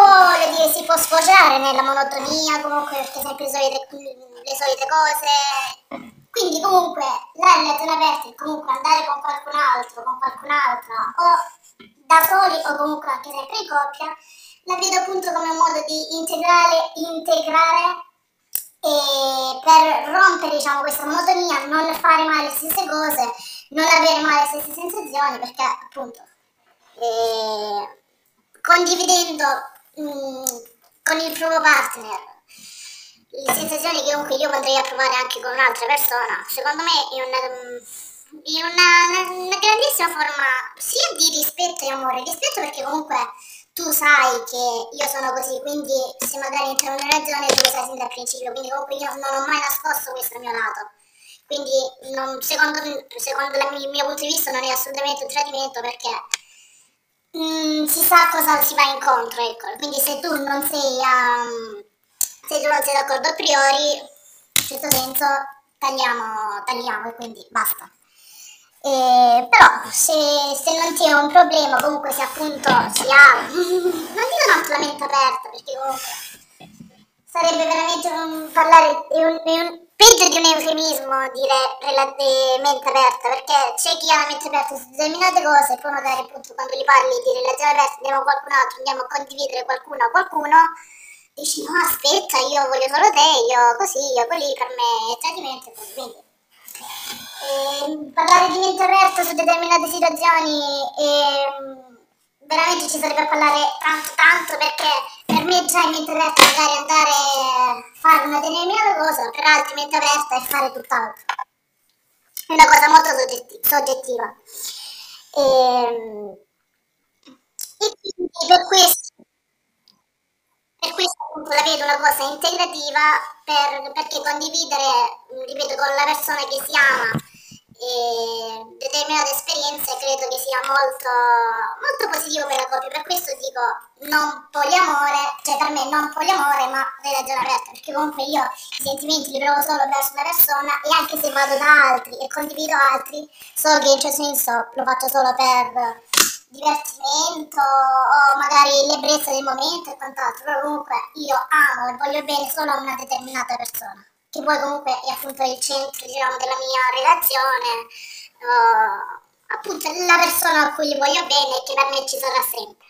dire, si può sfociare nella monotonia, comunque perché sempre le solite, le solite cose. Quindi comunque la relazione aperta è comunque andare con qualcun altro, con qualcun'altra o da soli o comunque anche sempre in coppia, la vedo appunto come un modo di integrare, integrare e per rompere diciamo, questa monotonia, non fare mai le stesse cose, non avere mai le stesse sensazioni, perché appunto eh, condividendo mh, mm, con il proprio partner le sensazioni che comunque io potrei provare anche con un'altra persona, secondo me è una, è una, una grandissima forma sia di rispetto e amore, rispetto perché comunque tu sai che io sono così, quindi se magari entriamo in una ragione tu lo sai sin dal principio, quindi comunque io non ho mai nascosto questo mio lato. Quindi non, secondo, secondo il mio punto di vista non è assolutamente un tradimento perché mh, mm, si sa cosa si va incontro, ecco. Quindi se tu non sei, um, se tu non sei d'accordo a priori, in questo senso tagliamo, tagliamo e quindi basta. Eh, però se, se, non c'è un problema, comunque se appunto si ha, non dico tanto la mente aperta, perché comunque sarebbe veramente un parlare di un, di un, peggio di un eufemismo dire mente aperta, perché c'è chi ha la mente aperta su determinate cose e poi magari appunto quando gli parli di relazione aperta andiamo a qualcun altro, andiamo a condividere qualcuno a qualcuno, dici no aspetta io voglio solo te, io così, io quelli per me è tradimento quindi eh, parlare di mente aperta su determinate situazioni eh, veramente ci sarebbe a parlare tanto tanto perché per me già in mente aperta magari andare a fare una determinata cosa, per altri mente aperta è fare tutt'altro. È una cosa molto soggetti- soggettiva. E, ehm, e quindi per questo per questo appunto la vedo una cosa integrativa per, perché condividere, ripeto, con la persona che si ama e determinate esperienze credo che sia molto, molto positivo per la coppia. Per questo dico non poliamore, cioè per me non poliamore, ma relazione aperta, perché comunque io i sentimenti li provo solo verso una persona e anche se vado da altri e condivido altri, so che certo senso lo faccio solo per divertimento o magari l'ebbrezza del momento e quant'altro, comunque io amo e voglio bene solo a una determinata persona. che poi comunque è appunto il centro diciamo, della mia relazione, uh, appunto la persona a cui gli voglio bene e che per me ci sarà sempre.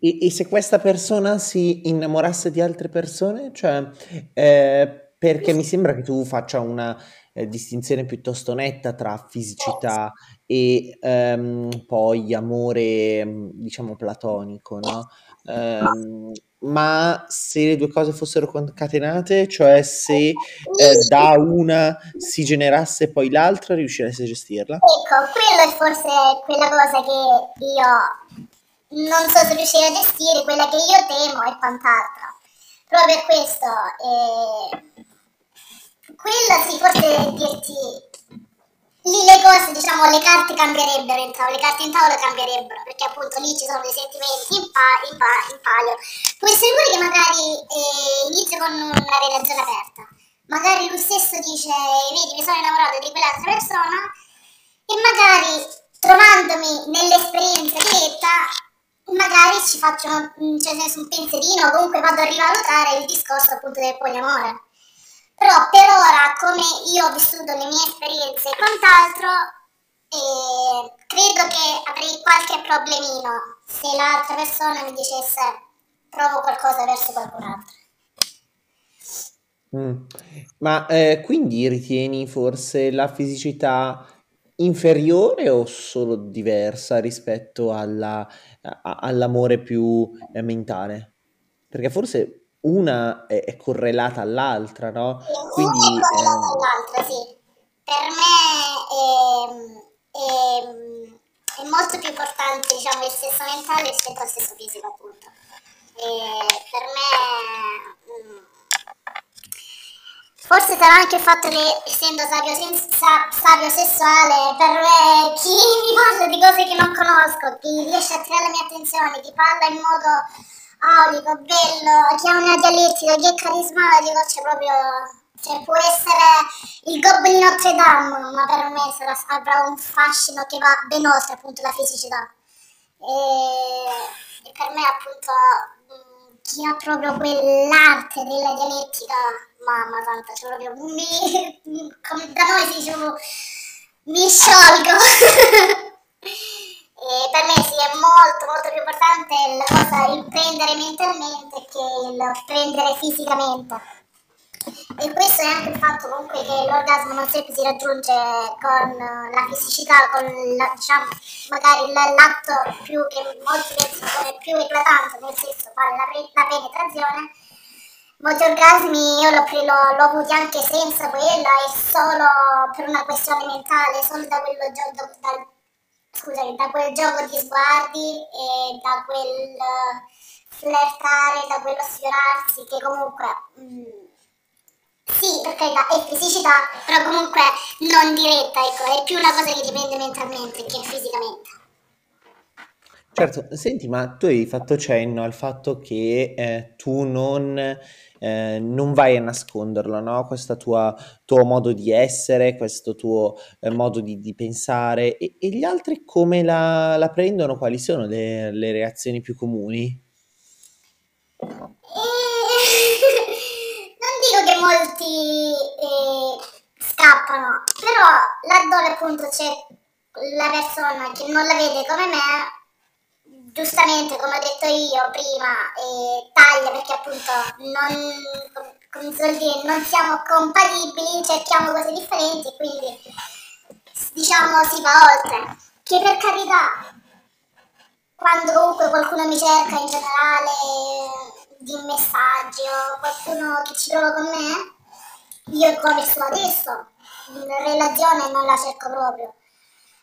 E, e se questa persona si innamorasse di altre persone? Cioè, eh, perché mi sembra che tu faccia una eh, distinzione piuttosto netta tra fisicità e ehm, poi amore, diciamo, platonico, no? Ehm, ma se le due cose fossero concatenate, cioè se eh, da una si generasse poi l'altra, riusciresti a gestirla? Ecco, quello è forse quella cosa che io non so se riuscire a gestire, quella che io temo e quant'altro. Proprio per questo, eh, quella sì, forse dirti lì le cose, diciamo, le carte cambierebbero in tavola, le carte in tavola cambierebbero, perché appunto lì ci sono dei sentimenti in, pa- in, pa- in palio. Può essere pure che magari eh, inizio con una relazione aperta, magari lui stesso dice, vedi, mi sono innamorato di quell'altra persona, e magari trovandomi nell'esperienza diretta, magari ci faccio cioè, un pensierino, comunque vado a rivalutare il discorso appunto del poliamore però per ora, come io ho vissuto le mie esperienze e quant'altro, eh, credo che avrei qualche problemino se l'altra persona mi dicesse provo qualcosa verso qualcun altro. Mm. Ma eh, quindi ritieni forse la fisicità inferiore o solo diversa rispetto alla, a, all'amore più eh, mentale? Perché forse una è, è correlata all'altra, no? Quindi, è correlata eh... all'altra, sì. Per me è, è, è, molto più importante, diciamo, il sesso mentale rispetto al sesso fisico, appunto. E per me... Mm, forse sarà anche il fatto che, essendo sapio, senza, sapio sessuale, per me chi mi parla di cose che non conosco, chi riesce a attirare la mia attenzione, chi parla in modo aulico, bello, chi ha una dialettica, chi è carismatico, c'è proprio... Cioè, può essere il di Notre Dame, ma per me sarà, avrà un fascino che va ben oltre appunto la fisicità. E, e per me appunto chi ha proprio quell'arte della dialettica, mamma santa, cioè proprio mi, come da noi si dice, mi sciolgo. E per me sì, è molto molto più importante la cosa, il prendere mentalmente che il prendere fisicamente. E questo è anche il fatto comunque che l'orgasmo non sempre si raggiunge con la fisicità, con la, diciamo, magari l'atto più che molti pensano più eclatante, nel senso fare la, la penetrazione. Molti orgasmi io l'ho, l'ho, avuti anche senza quella e solo per una questione mentale, solo da quello da, dal scusami, da quel gioco di sguardi e da quel flirtare, da quello sfiorarsi che comunque... Mh, mm, sì, per carità, è fisicità, però comunque non diretta, ecco, è più una cosa che dipende mentalmente che fisicamente. Certo, senti, ma tu hai fatto cenno al fatto che eh, tu non eh, non vai a nasconderlo, no? Questo tuo modo di essere, questo tuo eh, modo di, di pensare e, e, gli altri come la, la prendono? Quali sono le, le, reazioni più comuni? Eh, non dico che molti eh, scappano, però laddove appunto c'è la persona che non la vede come me, giustamente, come ho detto io prima, eh, taglia perché appunto non, come si dire, non siamo compatibili, cerchiamo cose differenti quindi diciamo si va oltre. Che per carità, quando comunque qualcuno mi cerca in generale di messaggi o qualcuno che ci trova con me, io come sto adesso, in relazione non la cerco proprio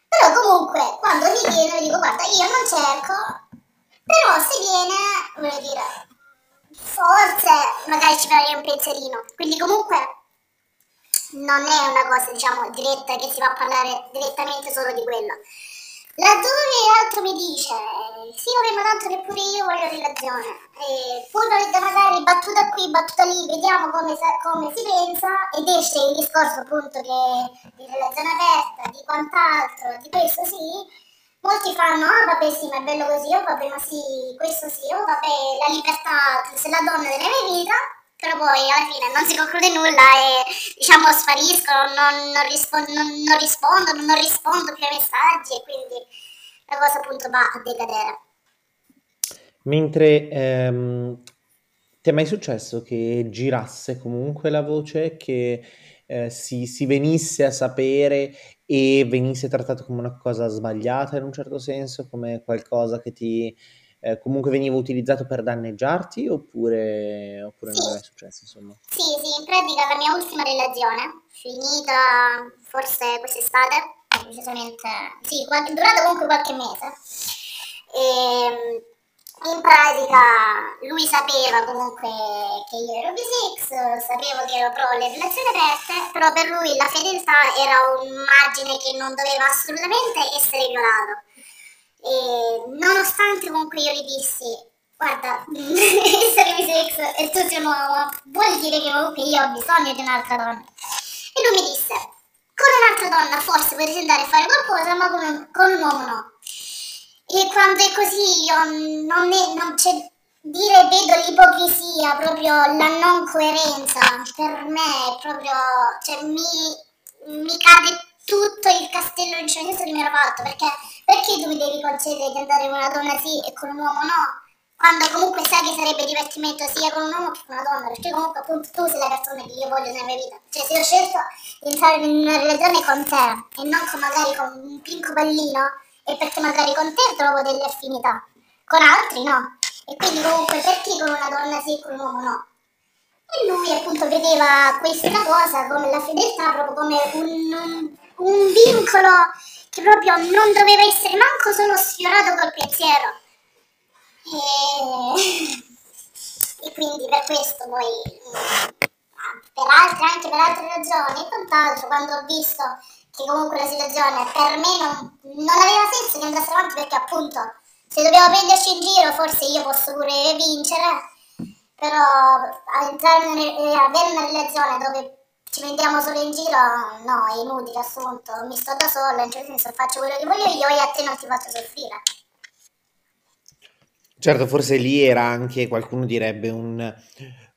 però comunque, quando mi viene, dico, guarda, io non cerco, però se viene, voglio dire, forse magari ci farei un pensierino. Quindi comunque non è una cosa, diciamo, diretta che si va a parlare direttamente solo di quello. Laddove l'altro mi dice, sì, vorremmo tanto che pure io voglio relazione, e poi magari battuta qui, battuta lì, vediamo come, come, si pensa, ed esce il discorso appunto che di relazione aperta, di quant'altro, di questo sì, molti fanno, ah vabbè sì, ma è bello così, oh vabbè ma sì, questo sì, oh vabbè, la libertà, se la donna della vita, però poi alla fine non si conclude nulla e diciamo spariscono, non, non, rispondo, non, non rispondono, non rispondo più ai messaggi e quindi la cosa appunto va a decadere. Mentre ehm, ti è mai successo che girasse comunque la voce, che eh, si, si venisse a sapere e venisse trattato come una cosa sbagliata in un certo senso, come qualcosa che ti eh, comunque veniva utilizzato per danneggiarti oppure, oppure sì. non è successo insomma? Sì, sì, in pratica la mia ultima relazione, finita forse quest'estate, precisamente, sì, qualche, durata comunque qualche mese, e, ehm, in pratica lui sapeva comunque che io ero bisex, sapevo che ero pro le relazioni aperte, però per lui la fedeltà era un margine che non doveva assolutamente essere violato e nonostante comunque io gli dissi, guarda, essere bisex e tu sei un uomo, vuol dire che comunque io ho bisogno di un'altra donna. E lui mi disse, con un'altra donna forse potresti andare a fare qualcosa, ma con, con un uomo no. E quando è così io non, è, non c'è dire vedo l'ipocrisia, proprio la non coerenza, per me è proprio, cioè mi, mi cade tutto il castello di incendio che mi ero fatto, perché perché tu mi devi concedere di andare con una donna sì e con un uomo no? Quando comunque sai che sarebbe divertimento sia con un uomo che con una donna, perché comunque appunto tu sei la persona che io voglio nella mia vita. Cioè se ho scelto di entrare in una relazione con te e non con magari con un pinco pallino, è perché magari con te trovo delle affinità, con altri no. E quindi comunque perché con una donna sì e con un uomo no? E lui appunto vedeva questa cosa come la fedeltà, proprio come un, un, un vincolo che proprio non doveva essere manco solo sfiorato col pensiero. E, e quindi per questo poi, per altre, anche per altre ragioni e quant'altro, quando ho visto che comunque la situazione per me non, non aveva senso che andasse avanti perché appunto se dobbiamo prenderci in giro forse io posso pure vincere, però entrare in, avere una relazione dove ci prendiamo solo in giro, no, è inutile a questo punto, mi sto da sola, in certo senso faccio quello che voglio io e a te non ti faccio soffrire. Certo, forse lì era anche, qualcuno direbbe, un,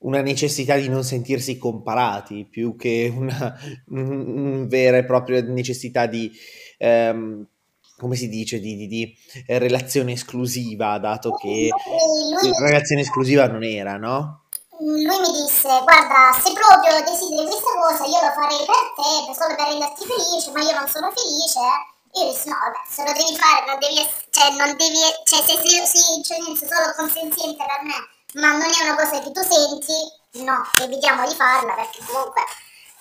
una necessità di non sentirsi comparati, più che una, una vera e propria necessità di, ehm, come si dice, di, di, di, relazione esclusiva, dato che la relazione esclusiva non era, no? Lui mi disse guarda se proprio desideri questa cosa io lo farei per te solo per renderti felice ma io non sono felice. Io dissi no vabbè se lo devi fare non devi cioè non devi cioè se sei sì, cioè, solo consenziente per me ma non è una cosa che tu senti no evitiamo di farla perché comunque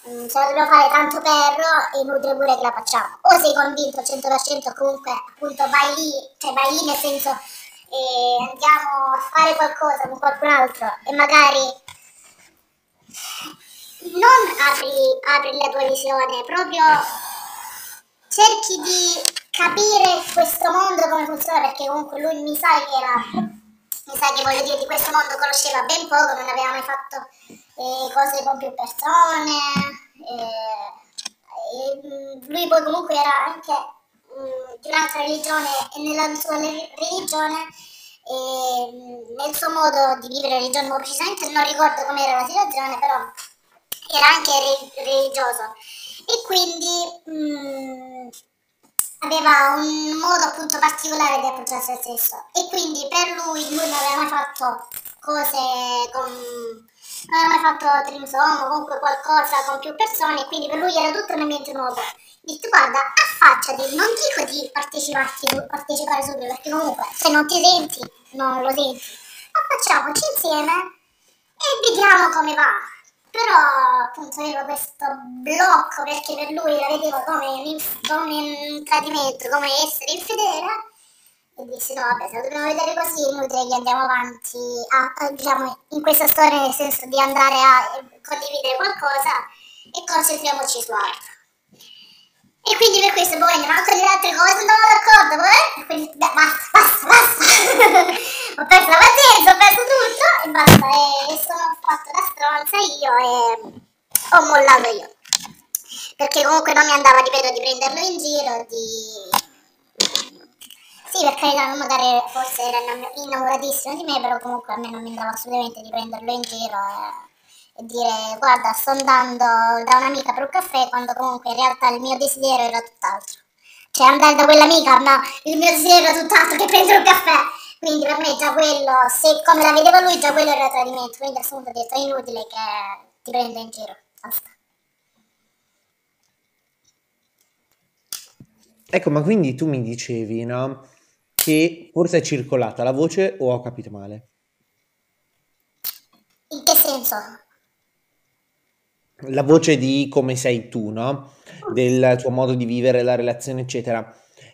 mh, mm, se lo dobbiamo fare tanto perro è inutile pure che la facciamo. O sei convinto al 100% comunque appunto vai lì cioè vai lì nel senso e andiamo a fare qualcosa con qualcun altro e magari non apri, apri la tua visione, proprio cerchi di capire questo mondo come funziona perché comunque lui mi sa che era mi sa che voglio dire di questo mondo conosceva ben poco, non aveva mai fatto eh, cose con più persone eh, lui poi comunque era anche di un'altra religione e nella sua religione e nel suo modo di vivere religione, precisamente non ricordo com'era la situazione, però era anche religioso. E quindi mh, aveva un modo appunto particolare di approcciarsi a se stesso. E quindi per lui lui non aveva mai fatto cose con non aveva mai fatto trimsomo comunque qualcosa con più persone quindi per lui era tutto un ambiente nuovo. Detto guarda affacciati non dico di partecipare subito perché comunque se non ti senti non lo senti. Affacciamoci insieme e vediamo come va. Però appunto avevo questo blocco perché per lui la vedevo come un, come un tradimento come essere infedele e dissi no vabbè se lo dobbiamo vedere così è inutile che andiamo avanti a, a, diciamo in questa storia nel senso di andare a condividere qualcosa e concentriamoci su altro e quindi per questo poi andiamo a le altre cose, andavamo d'accordo, eh? Quindi basta, basta, basta. ho perso la pazienza, ho perso tutto e basta. E sono fatto da stronza io e ho mollato io. Perché comunque non mi andava, ripeto, di prenderlo in giro, di... Sì, per carità, magari forse era innamoratissimo di me, però comunque a me non mi andava assolutamente di prenderlo in giro. E e dire guarda sto andando da un'amica per un caffè quando comunque in realtà il mio desiderio era tutt'altro. Cioè andare da quell'amica, no, il mio desiderio era tutt'altro che prendere un caffè. Quindi per me già quello, se come la vedeva lui, già quello era tradimento. Quindi a questo punto ho detto è inutile che ti prenda in giro. Basta. Ecco, ma quindi tu mi dicevi, no? Che forse è circolata la voce o ho capito male? In che senso? La voce di come sei tu, no? Del tuo modo di vivere la relazione, eccetera.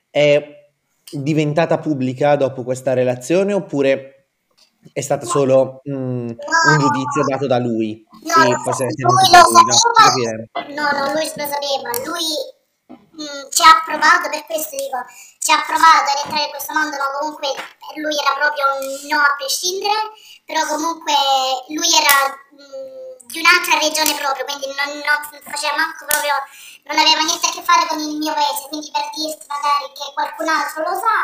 È diventata pubblica dopo questa relazione oppure è stato solo mm, un giudizio dato da lui? No, e lo poi sa- se ne è lui tenuto lo lui, no? sapeva. No, no, lui lo sapeva. Lui mm, ci ha provato, per questo dico, ci ha provato ad entrare in questo mondo, ma comunque per lui era proprio un no a prescindere, però comunque lui era mm, di un'altra regione proprio, quindi non, non faceva manco proprio, non aveva niente a che fare con il mio paese, quindi per dirti magari che qualcun altro lo sa,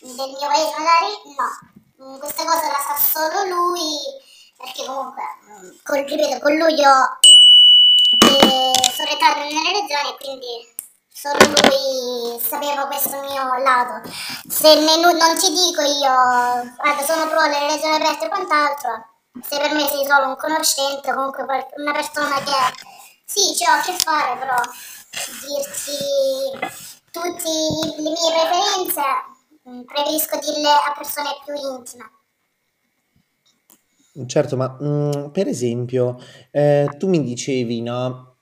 del mio paese magari no. Questa cosa la sa solo lui, perché comunque, col, ripeto, con lui io e sono entrato nelle regioni e quindi solo lui sapeva questo mio lato. Se ne- non ti dico io, guarda, sono pro alle regioni aperte e quant'altro, se per me sei solo un conoscente, comunque una persona che sì, ci ho a che fare, però dirti tutte le mie preferenze, mm, preferisco dirle a persone più intime. Certo, ma mm, per esempio, eh, tu mi dicevi, no,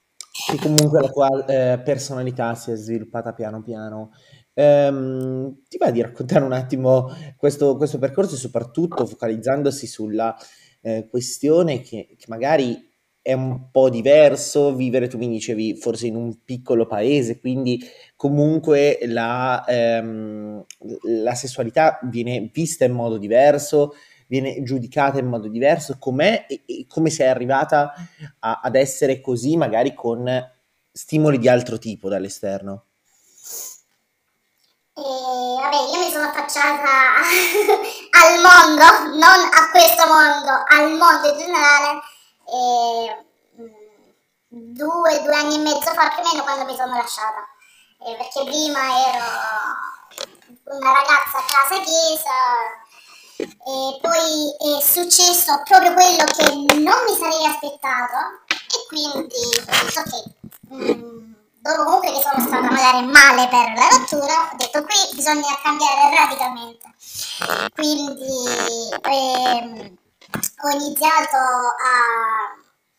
che comunque la tua eh, personalità si è sviluppata piano piano. Ehm, ti va di raccontare un attimo questo, questo percorso e soprattutto focalizzandosi sulla eh, questione che, che magari è un po' diverso vivere, tu mi dicevi, forse in un piccolo paese, quindi comunque la, ehm, la sessualità viene vista in modo diverso, viene giudicata in modo diverso, com'è e, e come sei arrivata a- ad essere così, magari con stimoli di altro tipo dall'esterno? E vabbè, io mi sono affacciata al mondo, non a questo mondo, al mondo in generale, e, mm, due, due anni e mezzo fa più o meno quando mi sono lasciata. Eh, perché prima ero una ragazza a casa chiesa e poi è successo proprio quello che non mi sarei aspettato e quindi ho detto ok, mm, dopo comunque che sono stata magari male per la rottura, ho detto qui bisogna cambiare radicalmente. Quindi ehm, ho iniziato a,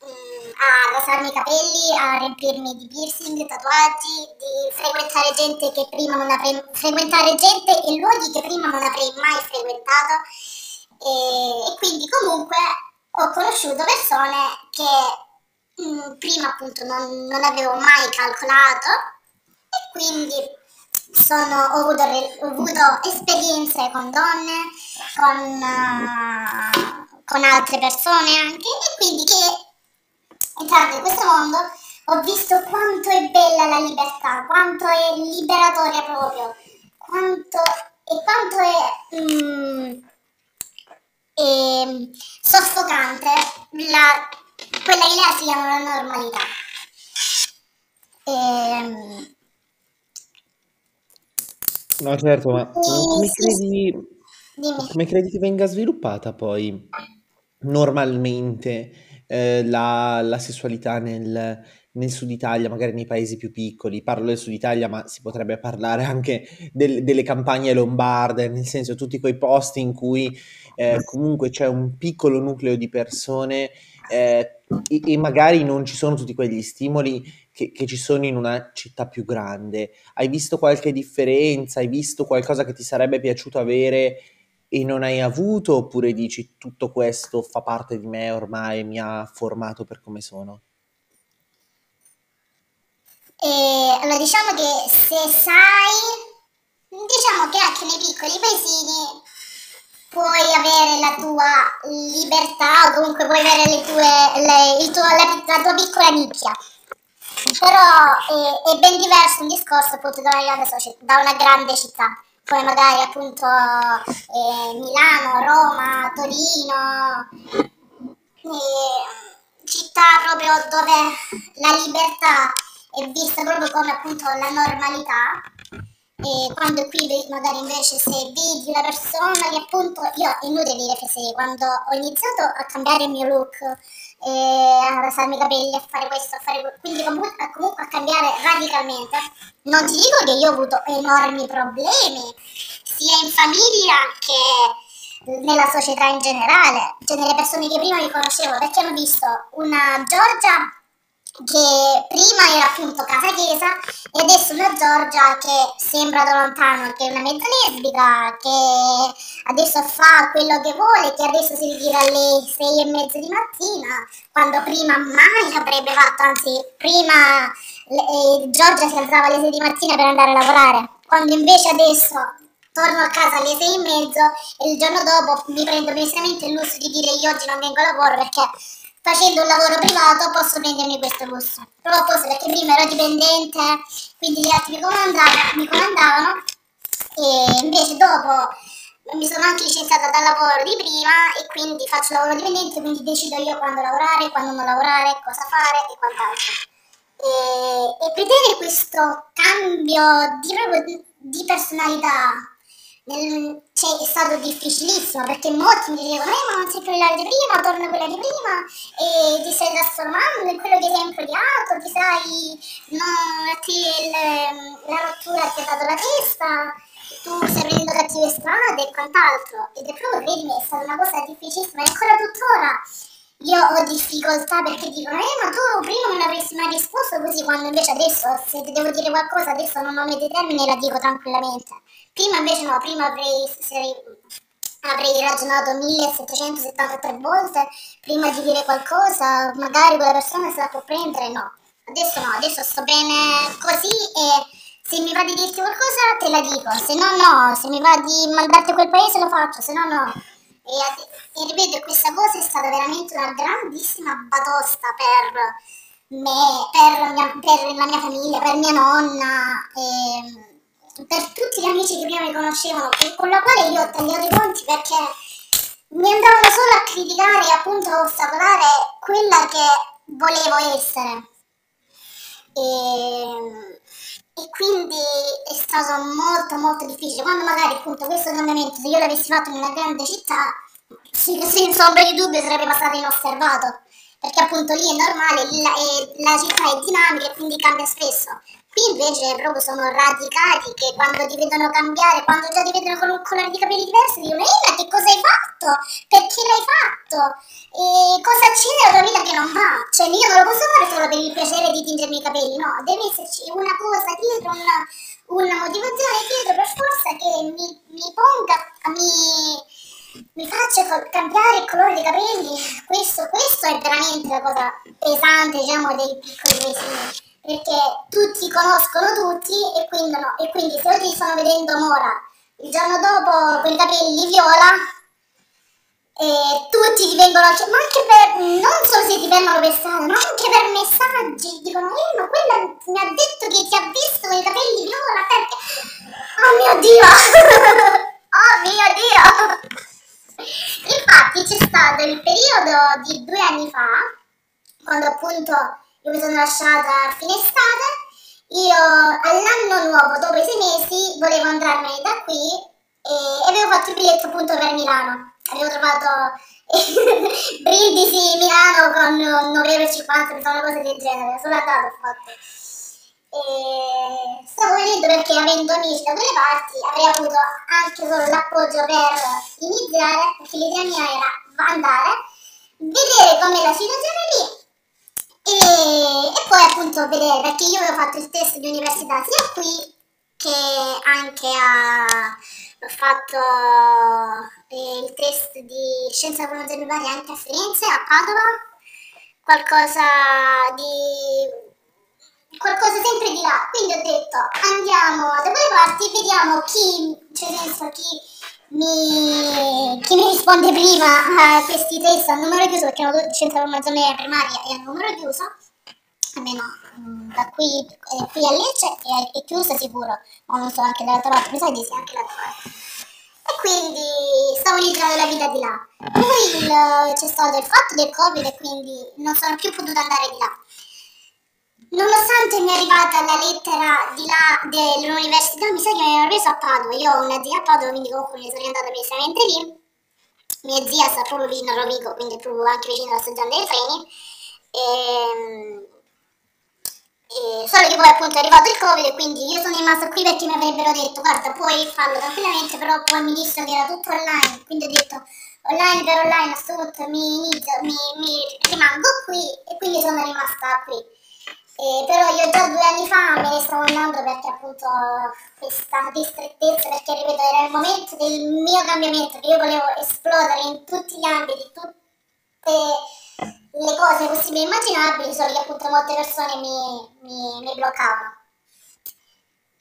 mm, a rasarmi i capelli, a riempirmi di piercing, tatuaggi, di frequentare gente che prima non avrei frequentare gente e luoghi che prima non avrei mai frequentato e, e quindi comunque ho conosciuto persone che mm, prima appunto non, non avevo mai calcolato e quindi sono, ho, avuto, ho avuto esperienze con donne, con, eh, con altre persone anche e quindi che entrando in questo mondo ho visto quanto è bella la libertà, quanto è liberatoria proprio, quanto, e quanto è, mm, è soffocante la, quella che là si chiama la normalità. Ehm, No, certo, ma mm, come e credi, dimmi. come credi che venga sviluppata poi normalmente eh, la, la sessualità nel, nel Sud Italia, magari nei paesi più piccoli? Parlo del Sud Italia, ma si potrebbe parlare anche del- delle campagne lombarde, nel senso tutti quei posti in cui eh, comunque c'è un piccolo nucleo di persone eh, e, e magari non ci sono tutti quegli stimoli che, che ci sono in una città più grande. Hai visto qualche differenza? Hai visto qualcosa che ti sarebbe piaciuto avere e non hai avuto? Oppure dici tutto questo fa parte di me ormai, mi ha formato per come sono? E, allora diciamo che se sai, diciamo che anche nei piccoli paesini puoi avere la tua libertà o comunque puoi avere le tue, le- tuo- la, la tua piccola nicchia. Però è, è ben diverso un discorso appunto da una grande, socie- da una grande città, come magari appunto eh, Milano, Roma, Torino. E, città proprio dove la libertà è vista proprio come appunto la normalità e quando qui magari invece se vedi una persona che appunto io è inutile dire che se quando ho iniziato a cambiare il mio look a rasarmi i capelli a fare questo a fare quello quindi comunque, comunque a cambiare radicalmente non ti dico che io ho avuto enormi problemi sia in famiglia che nella società in generale cioè nelle persone che prima mi conoscevo perché hanno visto una Giorgia che prima era appunto casa chiesa e adesso una Giorgia che sembra da lontano che è una mezza lesbica che adesso fa quello che vuole che adesso si ritira alle sei e mezza di mattina quando prima mai avrebbe fatto anzi prima eh, Giorgia si alzava alle sei di mattina per andare a lavorare quando invece adesso torno a casa alle sei e mezzo e il giorno dopo mi prendo onestamente il lusso di dire io oggi non vengo a lavoro perché facendo un lavoro privato posso prendermi questo lusso. Proprio forse perché prima ero dipendente, quindi gli altri mi comandavano, mi comandavano e invece dopo mi sono anche licenziata dal lavoro di prima e quindi faccio lavoro dipendente, quindi decido io quando lavorare, quando non lavorare, cosa fare e quant'altro. E, e vedere questo cambio di, di personalità nel, cioè, è stato difficilissimo perché molti mi dicevano eh, ma non sei quella di prima, torna quella di prima. E ti stai trasformando in quello che sei improdiato, ti sai, no, a te il, la rottura ti ha dato la testa, tu stai prendendo cattive strade e quant'altro. Ed è proprio, credimi, è stata una cosa difficilissima. E ancora tuttora io ho difficoltà perché dicono eh ma tu prima non avresti mai risposto così quando invece adesso se devo dire qualcosa adesso non ho metti termini e la dico tranquillamente Prima invece no, prima avrei, sarei, avrei ragionato 1773 volte prima di dire qualcosa, magari quella persona se la può prendere, no. Adesso no, adesso sto bene così e se mi va di dirti qualcosa te la dico, se no no, se mi va di mandarti a quel paese lo faccio, se no no. E, ripeto, questa cosa è stata veramente una grandissima batosta per me, per, mia, per la mia famiglia, per mia nonna. E, per tutti gli amici che prima mi conoscevano e con la quale io ho tagliato i conti perché mi andavano solo a criticare e appunto a ostacolare quella che volevo essere. E, e, quindi è stato molto molto difficile. Quando magari appunto questo cambiamento, se io l'avessi fatto in una grande città, senza ombra di dubbio sarebbe passato inosservato. Perché appunto lì è normale, la, è, la città è dinamica e quindi cambia spesso. Qui invece proprio sono radicati che quando ti vedono cambiare, quando già ti vedono con un colore di capelli diverso, dicono Ehi, che cosa hai fatto? Perché l'hai fatto? E cosa c'è nella tua vita che non va? Cioè io non lo posso fare solo per il piacere di tingermi i capelli, no, deve esserci una cosa dietro, una, una motivazione dietro per forza che mi, mi ponga, mi, mi faccia cambiare il colore dei capelli. Questo, questo è veramente la cosa pesante, diciamo, dei piccoli paesini perché tutti conoscono tutti e quindi, no, e quindi se oggi stanno vedendo Mora il giorno dopo con i capelli viola e tutti ti vengono a ma anche per non solo se ti vengono per strada ma anche per messaggi dicono eh ma quella mi ha detto che ti ha visto con i capelli viola perché oh mio dio! Oh mio dio! Infatti c'è stato il periodo di due anni fa quando appunto io mi sono lasciata a fine estate, io all'anno nuovo, dopo i sei mesi, volevo andarmene da qui e avevo fatto il biglietto appunto per Milano. Avevo trovato Brindisi Milano con 9,50 euro, una cosa del genere, solo andata ho fatto. E stavo venendo perché avendo amici da quelle parti avrei avuto anche solo l'appoggio per iniziare, perché l'idea mia era andare, vedere com'è la situazione lì e, e poi appunto vedere, perché io avevo fatto il test di università sia qui che anche a... ho fatto eh, il test di scienza varia anche a Firenze, a Padova, qualcosa di qualcosa sempre di là. Quindi ho detto andiamo da quelle parti e vediamo chi, cioè senso chi mi, chi mi risponde prima a questi test a numero chiuso, perché hanno scienza formazione primaria e a numero chiuso, almeno mm, da qui, qui a Lecce è, è chiuso sicuro, ma non so anche dall'altra parte, mi sa di sì anche dall'altra parte. e quindi stavo iniziando la vita di là. Poi c'è stato il fatto del Covid e quindi non sono più potuta andare di là. Nonostante mi è arrivata la lettera di là dell'università, mi sa che mi hanno preso a Padova. Io ho una zia a Padova, quindi comunque mi sono andata precisamente lì. Mia zia sta proprio vicino a Rovigo, quindi proprio anche vicino alla stazione dei treni. E, ehm, e, solo che poi appunto è arrivato il Covid e quindi io sono rimasta qui perché mi avrebbero detto guarda puoi farlo tranquillamente, però poi mi dissero che era tutto online, quindi ho detto online per online a questo punto mi, mi, mi rimango qui e quindi sono rimasta qui. Eh, però io già due anni fa me ne stavo andando perché appunto questa distrettezza, perché ripeto era il momento del mio cambiamento, che io volevo esplodere in tutti gli ambiti, tutte le cose possibili e immaginabili, solo che appunto molte persone mi, mi, mi bloccavano.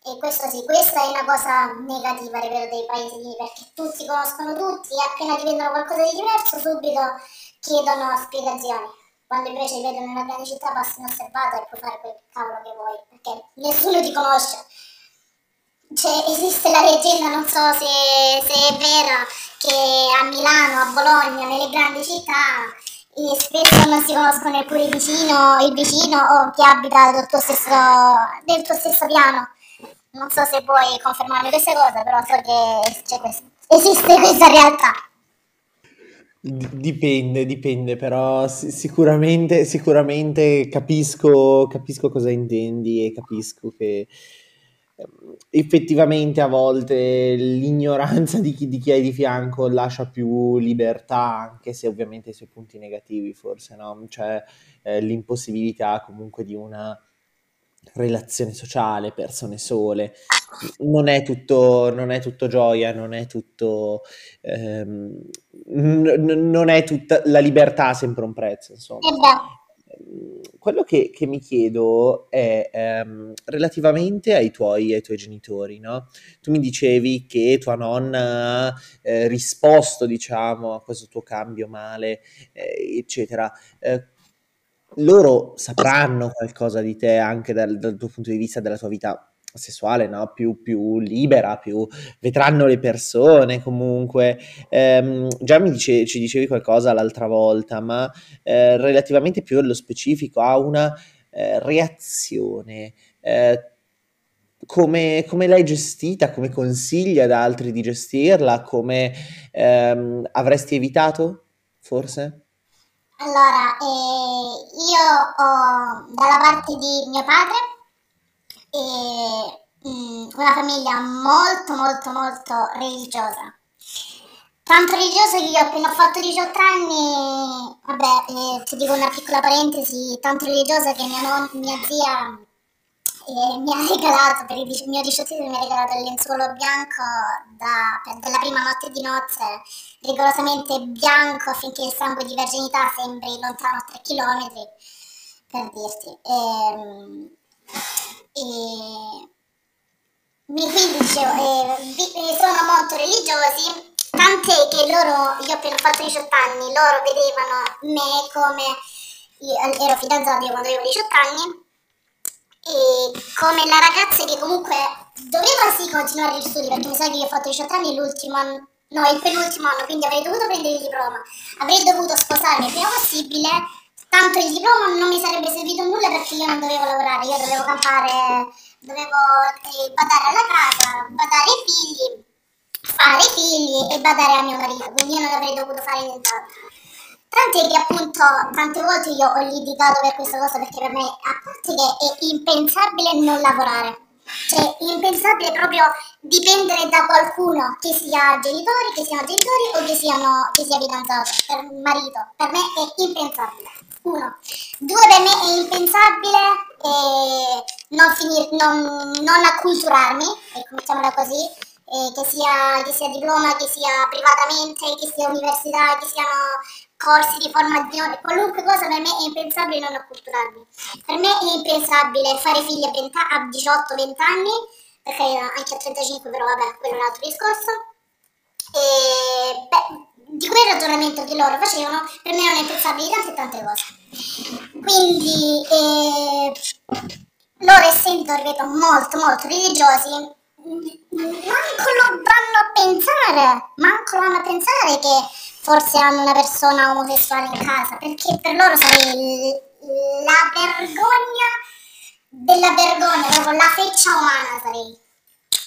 E questo sì, questa è una cosa negativa, ripeto, dei paesi lì, perché tutti conoscono tutti e appena ti vedono qualcosa di diverso subito chiedono spiegazioni quando invece vedo nella grande città passi inosservato e puoi fare quel cavolo che vuoi, perché nessuno ti conosce. Cioè, esiste la leggenda, non so se, se è vera, che a Milano, a Bologna, nelle grandi città, spesso non si conoscono neppure il vicino, il vicino o chi abita del tuo stesso, del tuo stesso piano. Non so se puoi confermarmi queste cose, però so che questo, esiste questa realtà. Dipende, dipende, però sicuramente, sicuramente capisco, capisco cosa intendi e capisco che ehm, effettivamente a volte l'ignoranza di chi, di chi hai di fianco lascia più libertà, anche se ovviamente i suoi punti negativi, forse, no? Cioè eh, l'impossibilità comunque di una relazione sociale, persone sole. Non è tutto, non è tutto gioia, non è tutto, ehm, n- non è tutta la libertà ha sempre un prezzo, insomma. Ehm, quello che, che mi chiedo è ehm, relativamente ai tuoi, ai tuoi genitori, no? Tu mi dicevi che tua nonna ha eh, risposto, diciamo, a questo tuo cambio male, eh, eccetera. Eh, loro sapranno qualcosa di te anche dal, dal tuo punto di vista della tua vita sessuale, no? più, più, libera, più vedranno le persone comunque. Eh, già mi dice, ci dicevi qualcosa l'altra volta, ma eh, relativamente più allo specifico a una eh, reazione. Eh, come, come, l'hai gestita? Come consigli ad altri di gestirla? Come ehm, avresti evitato, forse? Allora, eh, io ho dalla parte di mio padre eh, una famiglia molto molto molto religiosa. Tanto religiosa che io appena ho fatto 18 anni, vabbè, eh, ti dico una piccola parentesi, tanto religiosa che mia, non, mia zia e mi ha regalato per il mio diciottesimo mi ha regalato il lenzuolo bianco da, per, della prima notte di nozze rigorosamente bianco affinché il sangue di verginità sembri lontano 3 km per dirti. E, e, quindi dicevo eh, sono molto religiosi tant'è che loro io appena ho fatto 18 anni loro vedevano me come io, ero fidanzato io quando avevo 18 anni e come la ragazza che comunque doveva sì continuare gli studi perché mi sa che io ho fatto 18 anni l'ultimo anno no il penultimo anno quindi avrei dovuto prendere il diploma. Avrei dovuto sposarmi il prima possibile tanto il diploma non mi sarebbe servito nulla perché io non dovevo lavorare io dovevo campare dovevo eh, badare alla casa badare ai figli fare figli e badare a mio marito quindi io non avrei dovuto fare nient'altro Tant'è che appunto tante volte io ho litigato per questa cosa perché per me, a parte che è impensabile non lavorare, cioè impensabile proprio dipendere da qualcuno, che sia genitori, che siano genitori o che, siano, che sia fidanzato, per marito, per me è impensabile. Uno. Due, per me è impensabile eh, non, finir, non, non acculturarmi, ecco, mettiamola così, eh, che, sia, che sia diploma, che sia privatamente, che sia università, che siano corsi di formazione, qualunque cosa per me è impensabile non acculturarmi. Per me è impensabile fare figli a, 18-20 anni, perché anche a 35 però vabbè, quello è un altro discorso. E, beh, di quel ragionamento che loro facevano, per me non è impensabile tante tante cose. Quindi, eh, loro essendo, ripeto, molto molto religiosi, manco lo vanno a pensare, manco lo vanno a pensare che forse hanno una persona omosessuale in casa, perché per loro sarei la vergogna della vergogna, proprio la feccia umana sarei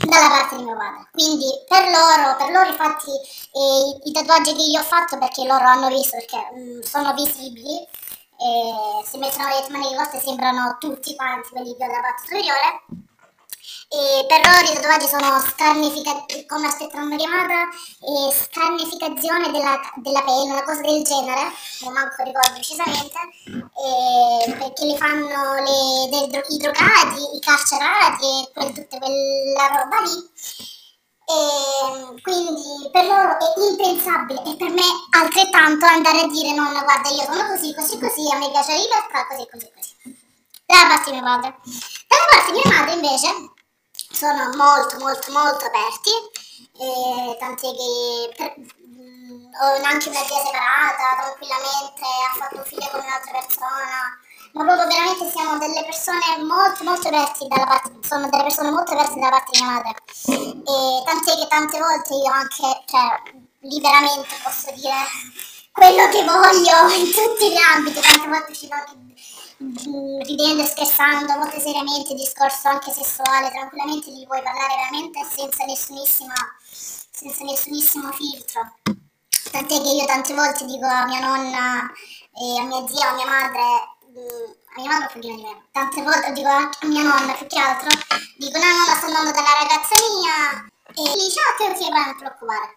dalla parte di mio padre. Quindi per loro, per loro infatti eh, i, tatuaggi che io ho fatto perché loro hanno visto, perché mh, mm, sono visibili, eh, se mettono le mani di coste sembrano tutti quanti quelli che ho della parte superiore e per loro i tatuaggi sono come aspetta una chiamata, e scarnificazione della, della, pelle, una cosa del genere, non manco ricordo precisamente, perché li fanno le, del, i drogati, i carcerati e quel, tutta quella roba lì. E quindi per loro è impensabile e per me altrettanto andare a dire nonna guarda io sono così così così a me piace la libertà così così così dalla parte di mio padre dalla parte di mia madre invece sono molto molto molto aperti, eh, tant'è che mh, ho anche una via separata, tranquillamente, ha fatto un figlio con un'altra persona, ma proprio veramente siamo delle persone molto molto aperte dalla parte, sono delle persone molto aperte dalla parte di mia madre, e tant'è che tante volte io anche, cioè, liberamente posso dire quello che voglio in tutti gli ambiti, tante volte ci sono anche ridendo e scherzando molto seriamente discorso anche sessuale, tranquillamente gli puoi parlare veramente senza nessunissima senza nessunissimo filtro. Tant'è che io tante volte dico a mia nonna e a mia zia a mia madre, mm, a mia madre un pochino di meno, tante volte dico a mia nonna più che altro, dico no nonna sto andando dalla ragazza mia e mi dice ah ok non ti preoccupare.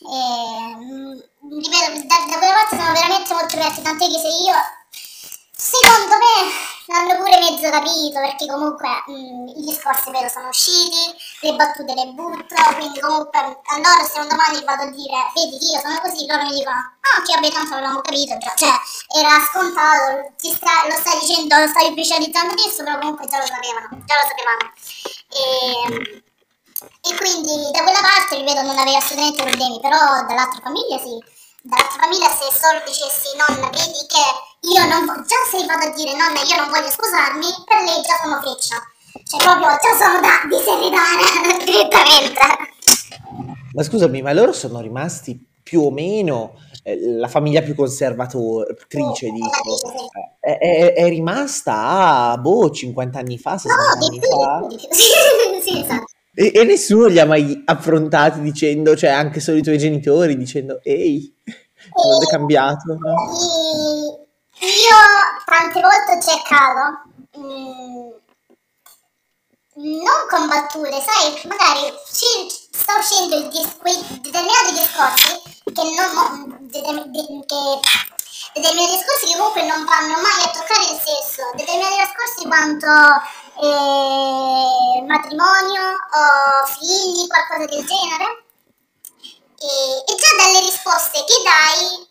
E, mm, ripeto, da, da quelle volte sono veramente molto diversi, tant'è che se io Secondo me l'hanno pure mezzo capito perché comunque mh, mm, i discorsi vero sono usciti, le battute le butto, quindi comunque a loro se un domani vado a dire vedi che io sono così, loro mi dicono ah che vabbè tanto l'abbiamo capito già, cioè era scontato, sta, lo stai dicendo, lo stai ufficializzando adesso, però comunque già lo sapevano, già lo sapevamo. E, e quindi da quella parte, ripeto, non avevo assolutamente problemi, però dall'altra famiglia sì, dall'altra famiglia se solo dicessi nonna vedi che io non voglio, già se vado a dire nonna io non voglio sposarmi, per lei già sono freccia. Cioè proprio già sono da diseredare direttamente. Ma scusami, ma loro sono rimasti più o meno eh, la famiglia più conservatrice, oh, dico. Sì. È, è, è, rimasta a boh, 50 anni fa, 60 no, anni fa. sì, esatto. E, e, nessuno li ha mai affrontati dicendo, cioè anche solo i tuoi genitori dicendo, ehi, non è cambiato? No? Io tante volte ho cercato, mm, non con battute, sai, magari sta uscendo il dis- quei determinati discorsi che non de- che determinati discorsi che comunque non vanno mai a toccare il sesso, determinati discorsi quanto eh, matrimonio o figli, qualcosa del genere. E, e già dalle risposte che dai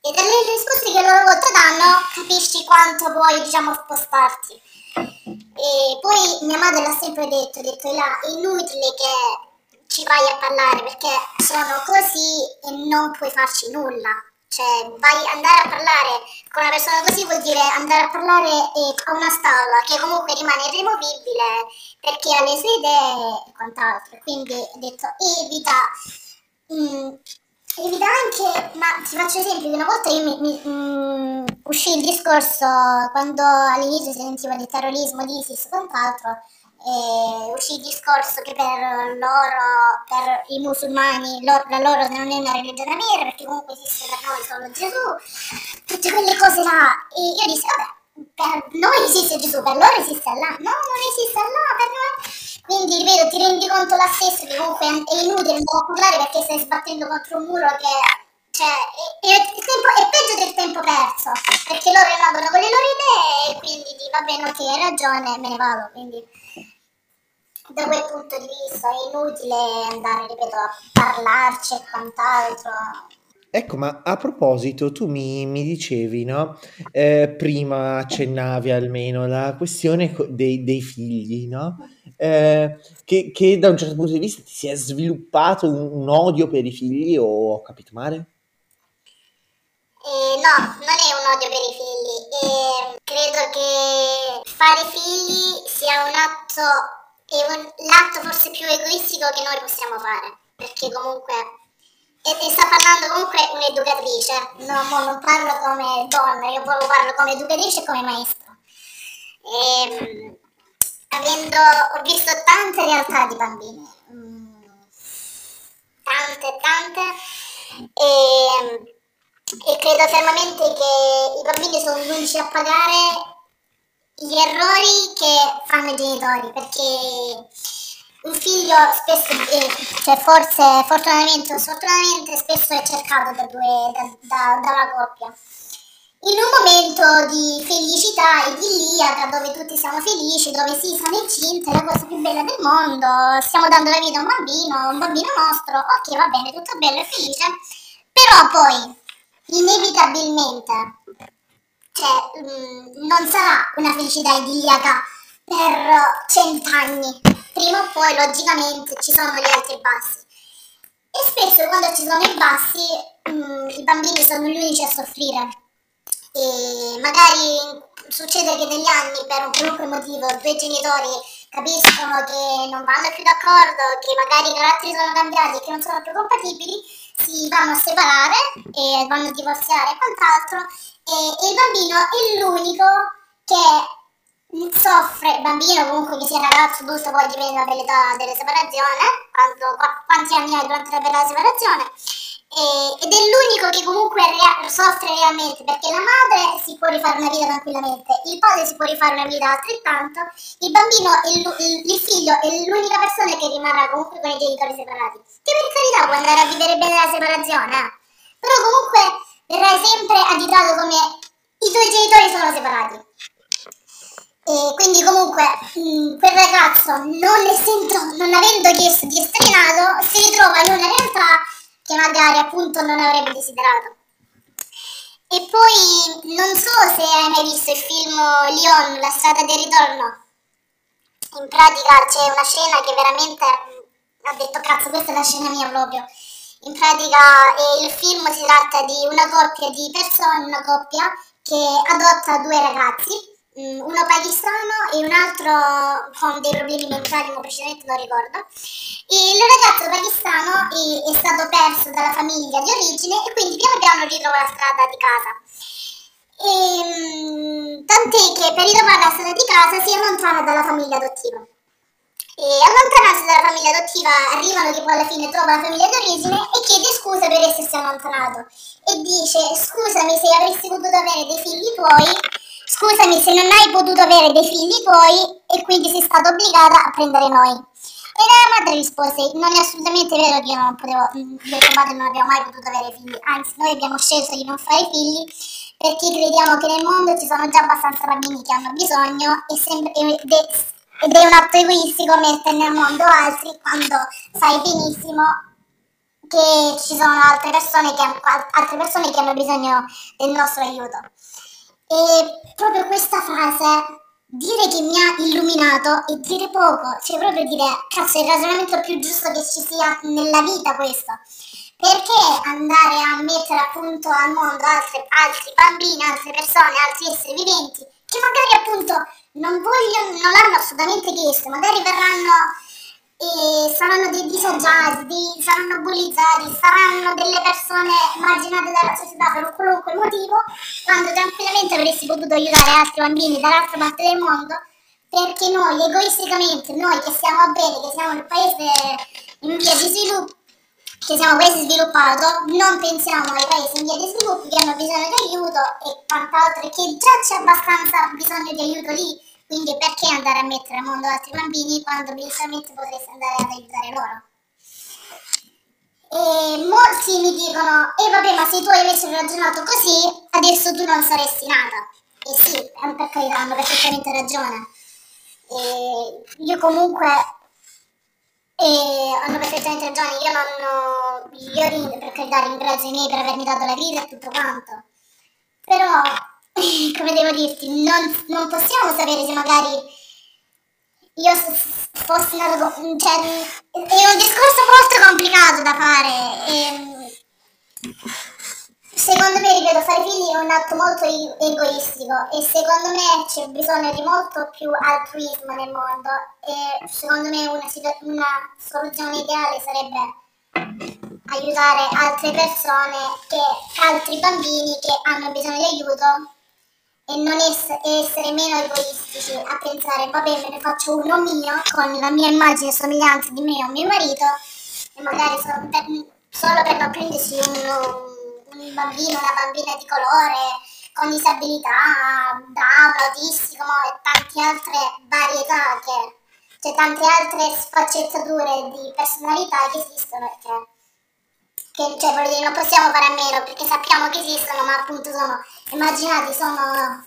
e dalle risposte che loro volta danno capisci quanto puoi diciamo spostarti e poi mia madre l'ha sempre detto ha detto là è inutile che ci vai a parlare perché sono così e non puoi farci nulla cioè vai andare a parlare con una persona così vuol dire andare a parlare eh, a una stalla che comunque rimane irremovibile perché ha le sue idee e quant'altro. Quindi ho detto evita mm, Evita anche, ma ti faccio esempio, una volta io mi, mi mm, uscì il discorso quando all'inizio si sentiva del terrorismo di ISIS e quant'altro, e uscì il discorso che per loro, per i musulmani, loro, la loro non è una religione vera perché comunque esiste per noi solo Gesù, tutte quelle cose là. E io dissi, vabbè, per noi esiste Gesù, per loro esiste Allah. No, non esiste Allah, per noi quindi, ripeto, ti rendi conto la stessa che comunque è inutile parlare perché stai sbattendo contro un muro che cioè, è, è, tempo, è, peggio del tempo perso perché loro rimangono con le loro idee e quindi va bene, ok, hai ragione, me ne vado. Quindi, da quel punto di vista è inutile andare, ripeto, a parlarci e quant'altro. Ecco, ma a proposito, tu mi, mi dicevi, no? Eh, prima accennavi almeno la questione dei, dei figli, no? Eh, che, che, da un certo punto di vista ti si è sviluppato un, un odio per i figli, o ho capito male? Eh, no, non è un odio per i figli. Credo che fare figli sia un atto l'atto forse più egoistico che noi possiamo fare, perché comunque, e, e sta parlando comunque un'educatrice, no, non parlo come donna, io parlo come educatrice e come maestro. E, ehm, avendo, ho visto tante realtà di bambini, mm, tante, tante, e, e credo fermamente che i bambini sono gli unici a pagare gli errori che fanno i genitori, perché un figlio spesso, eh, cioè forse fortunatamente o sfortunatamente spesso è cercato da, due, da, da, da coppia. In un momento di felicità e idilliaca, dove tutti siamo felici, dove sì, sono incinte, è la cosa più bella del mondo, stiamo dando la vita a un bambino, un bambino nostro, ok va bene, tutto bello e felice, però poi, inevitabilmente, cioè, mh, mm, non sarà una felicità idilliaca per cent'anni. Prima o poi, logicamente, ci sono gli alti e bassi. E spesso quando ci sono i bassi, mh, mm, i bambini sono gli unici a soffrire. E magari succede che negli anni, per un qualunque motivo, due genitori capiscono che non vanno più d'accordo, che magari i caratteri sono cambiati, che non sono più compatibili, si vanno a separare e vanno a divorziare e quant'altro e il bambino è l'unico che soffre, bambino comunque che sia ragazzo, adulto, poi dipende dall'età della separazione, quanto, quanti anni hai durante la separazione, e, ed è l'unico che comunque rea- soffre realmente perché la madre si può rifare una vita tranquillamente, il padre si può rifare una vita altrettanto, il bambino, il, il, figlio è l'unica persona che rimarrà comunque con i genitori separati, che per carità può andare a vivere bene la separazione, però comunque verrai sempre additato come i tuoi genitori sono separati. E quindi comunque mh, mm, quel ragazzo, non, essendo, non avendo chiesto di essere nato, si ritrova in una realtà che magari appunto non avrebbe desiderato. E poi non so se hai mai visto il film Lyon, La strada del ritorno. In pratica c'è una scena che veramente ho detto cazzo questa è la scena mia proprio in pratica eh, il film si tratta di una coppia di persone, una coppia che adotta due ragazzi, uno pakistano e un altro con dei problemi mentali, ma precisamente non ricordo. Il ragazzo pakistano è, è stato perso dalla famiglia di origine e quindi piano piano ritrova la strada di casa. E, mm, tant'è che per ritrovare la strada di casa si allontana dalla famiglia adottiva e allontanarsi dalla famiglia adottiva arrivano che poi alla fine trova la famiglia d'origine e chiede scusa per essersi allontanato e dice scusami se avresti potuto avere dei figli tuoi scusami se non hai potuto avere dei figli tuoi e quindi sei stata obbligata a prendere noi e la madre rispose non è assolutamente vero che io non potevo io e tuo padre non abbiamo mai potuto avere figli anzi noi abbiamo scelto di non fare figli perché crediamo che nel mondo ci sono già abbastanza bambini che hanno bisogno e, sem- ed è ed è un atto egoistico mettere nel mondo altri quando sai benissimo che ci sono altre persone che, altre persone che hanno bisogno del nostro aiuto. E proprio questa frase, dire che mi ha illuminato e dire poco, cioè proprio dire, cazzo, è il ragionamento più giusto che ci sia nella vita questo. Perché andare a mettere appunto al mondo altri, altri bambini, altre persone, altri esseri viventi, che magari appunto non vogliono, non l'hanno assolutamente chiesto, magari verranno e saranno dei disagiati, saranno bullizzati, saranno delle persone marginate dalla società per un qualunque motivo, quando tranquillamente avresti potuto aiutare altri bambini dall'altra parte del mondo, perché noi egoisticamente, noi che stiamo bene, che siamo il paese in via di sviluppo, che siamo un paese sviluppato, non pensiamo ai paesi in via di sviluppo che hanno bisogno di aiuto e quant'altro, che già c'è abbastanza bisogno di aiuto lì quindi perché andare a mettere al mondo altri bambini quando inizialmente potresti andare ad aiutare loro? E molti mi dicono, e eh vabbè ma se tu avessi ragionato così, adesso tu non saresti nata. E sì, per carità, hanno perfettamente ragione. E io comunque e hanno perfettamente ragione, io non io per carità ringrazio i miei per avermi dato la vita e tutto quanto. Però come devo dirti, non, non possiamo sapere se magari io fossi nato con... Cioè, è un discorso molto complicato da fare. E, secondo me, ripeto, fare figli è un atto molto egoistico e secondo me c'è bisogno di molto più altruismo nel mondo e secondo me una, una soluzione ideale sarebbe aiutare altre persone, che, altri bambini che hanno bisogno di aiuto e non ess- essere meno egoistici a pensare vabbè me ne faccio uno mio con la mia immagine e somiglianza di me o mio marito e magari solo per, solo per non prendersi un, un bambino, una bambina di colore con disabilità, Down, autistico e tante altre varietà che c'è tante altre sfaccettature di personalità che esistono perché che cioè, voglio dire, non possiamo fare a meno perché sappiamo che esistono, ma appunto sono, immaginate, sono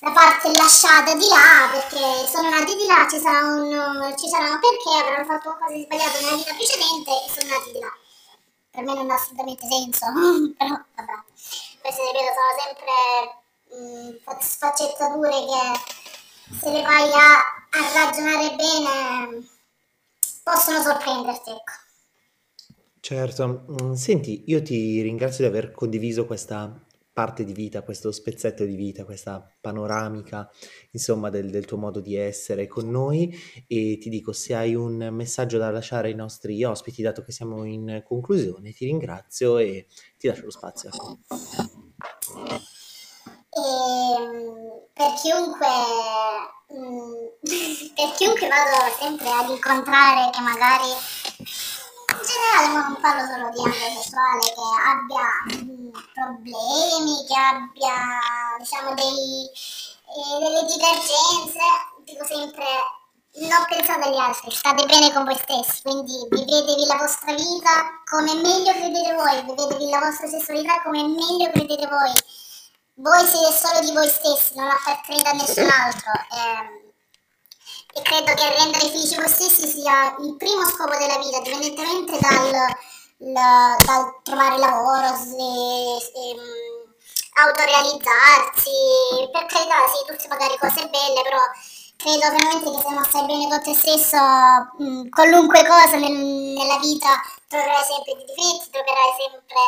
la parte lasciata di là perché sono nati di là, ci sarà un, ci saranno perché avranno fatto qualcosa di sbagliato nella vita precedente e sono nati di là. Per me non ha assolutamente senso, però vabbè, queste ripeto sono sempre mh, sfaccettature che se le vai a, a ragionare bene possono sorprenderti, ecco. Certo, mm, senti, io ti ringrazio di aver condiviso questa parte di vita, questo spezzetto di vita, questa panoramica, insomma, del, del tuo modo di essere con noi e ti dico, se hai un messaggio da lasciare ai nostri ospiti, dato che siamo in conclusione, ti ringrazio e ti lascio lo spazio. E, ehm, per chiunque mm, per chiunque vado sempre ad incontrare che magari in generale non parlo solo di ambito sessuale che abbia mh, problemi, che abbia diciamo dei, eh, delle divergenze, dico sempre non pensate agli altri, state bene con voi stessi, quindi vivetevi la vostra vita come meglio credete voi, vivetevi la vostra sessualità come meglio credete voi. Voi siete solo di voi stessi, non appartenete a nessun altro. Eh, e credo che rendere felici voi stessi sia il primo scopo della vita, indipendentemente dal, la, dal trovare lavoro, se, se, um, autorealizzarsi, per carità sì, tutte magari cose belle, però credo veramente che se non stai bene con te stesso, mh, qualunque cosa nel, nella vita troverai sempre dei difetti, troverai sempre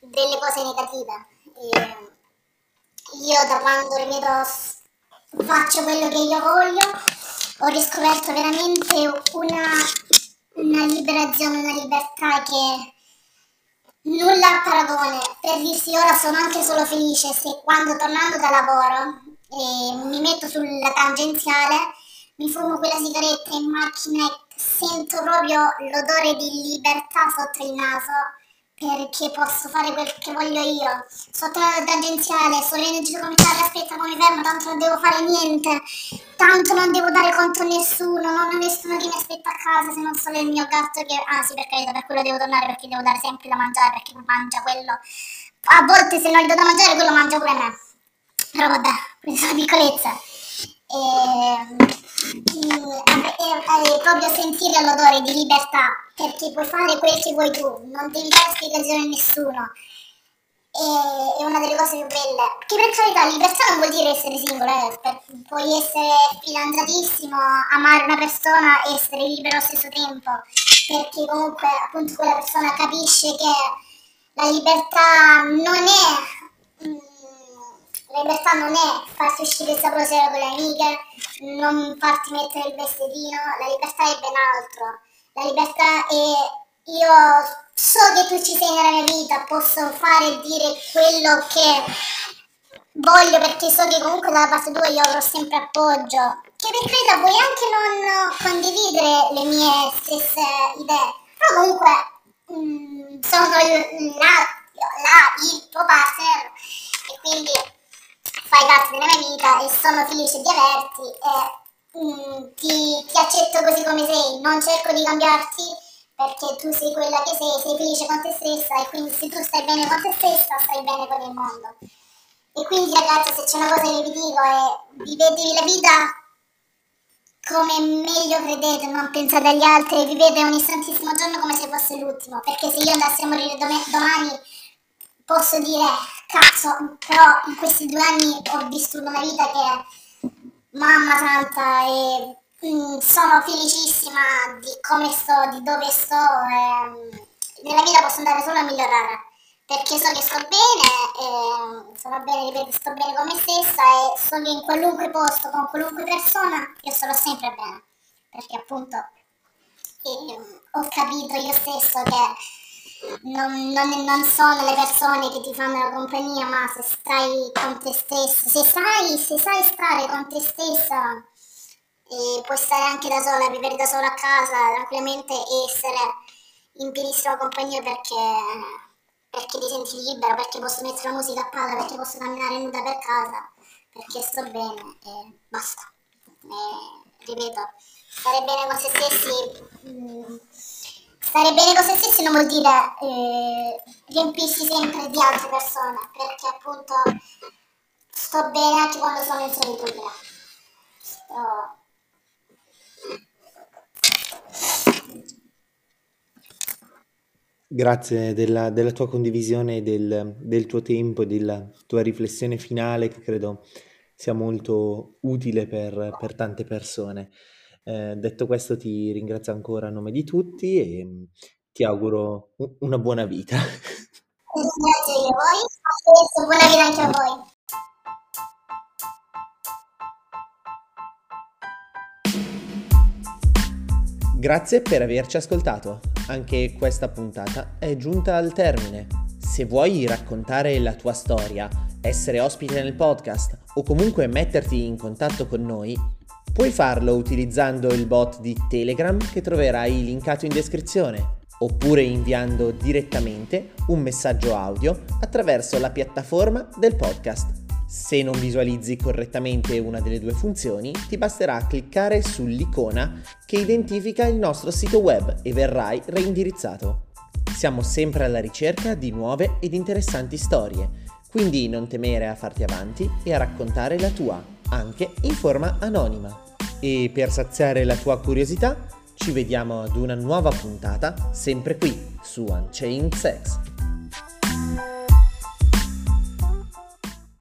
delle cose negative. E io da quando ripeto faccio quello che io voglio, ho riscoperto veramente una, una liberazione, una libertà che nulla a paragone. Per dirsi ora sono anche solo felice se quando tornando da lavoro eh, mi metto sulla tangenziale, mi fumo quella sigaretta in macchina e sento proprio l'odore di libertà sotto il naso perché posso fare quel che voglio io. Sotto tangenziale, venendo come casa, aspetta, poi mi fermo, tanto non devo fare niente, tanto non devo dare conto a nessuno, non ho nessuno che mi aspetta a casa se non solo il mio gatto che... Ah sì, per carità, per quello devo tornare perché devo dare sempre da mangiare, perché mangia quello. A volte se non gli do da mangiare quello mangia pure me. Però vabbè, queste sono piccolezze. E, e, e, e proprio sentire l'odore di libertà perché puoi fare quel che vuoi tu, non devi dare spiegazione a nessuno. E, è una delle cose più belle. Che per carità, libertà non vuol dire essere singolo, eh. per, puoi essere fidanzatissimo, amare una persona e essere libero allo stesso tempo, perché comunque appunto quella persona capisce che la libertà non è. Mm, la libertà non è farti uscire il sabato sera con le amiche, non farti mettere il vestitino, la libertà è ben altro la libertà e io so che tu ci sei nella mia vita, posso fare e dire quello che voglio perché so che comunque dalla parte tua io avrò sempre appoggio. Che per carità vuoi anche non condividere le mie stesse idee, però comunque mh, mm, sono là, là il tuo partner e quindi fai parte della mia vita e sono felice di averti e Mm, ti, ti, accetto così come sei, non cerco di cambiarti perché tu sei quella che sei, sei felice con te stessa e quindi se tu stai bene con te stessa stai bene con il mondo. E quindi ragazzi se c'è una cosa che vi dico è vivetevi la vita come meglio credete, non pensate agli altri, vivete ogni santissimo giorno come se fosse l'ultimo, perché se io andassi a morire domani posso dire cazzo, però in questi due anni ho vissuto una vita che mamma santa e mm, sono felicissima di come sto, di dove sto. E, nella vita posso andare solo a migliorare. perché so che sto bene, eh, sono bene, ripeto, sto bene con me stessa e so che in qualunque posto, con qualunque persona, io sarò sempre bene, perché appunto eh, ho capito io stesso che non, non, non, sono le persone che ti fanno la compagnia, ma se stai con te stessa, se sai, se sai stare con te stessa e puoi stare anche da sola, vivere da sola a casa tranquillamente essere in pienissima compagnia perché perché ti senti libera, perché posso mettere la musica a palla, perché posso camminare nuda per casa, perché sto bene e basta. E, ripeto, stare bene con se stessi, mh, mm, stare bene con se stessi non vuol dire eh, riempirsi sempre di altre persone, perché appunto sto bene anche quando sono in solitudine. Sto, Grazie della, della tua condivisione, del, del tuo tempo e della tua riflessione finale che credo sia molto utile per, per tante persone. Eh, detto questo ti ringrazio ancora a nome di tutti e mm, ti auguro una buona vita. Grazie a voi, buona vita anche a voi. Grazie per averci ascoltato. Anche questa puntata è giunta al termine. Se vuoi raccontare la tua storia, essere ospite nel podcast o comunque metterti in contatto con noi, puoi farlo utilizzando il bot di Telegram che troverai linkato in descrizione oppure inviando direttamente un messaggio audio attraverso la piattaforma del podcast. Se non visualizzi correttamente una delle due funzioni, ti basterà cliccare sull'icona che identifica il nostro sito web e verrai reindirizzato. Siamo sempre alla ricerca di nuove ed interessanti storie, quindi non temere a farti avanti e a raccontare la tua, anche in forma anonima. E per saziare la tua curiosità, ci vediamo ad una nuova puntata, sempre qui su Unchained Sex.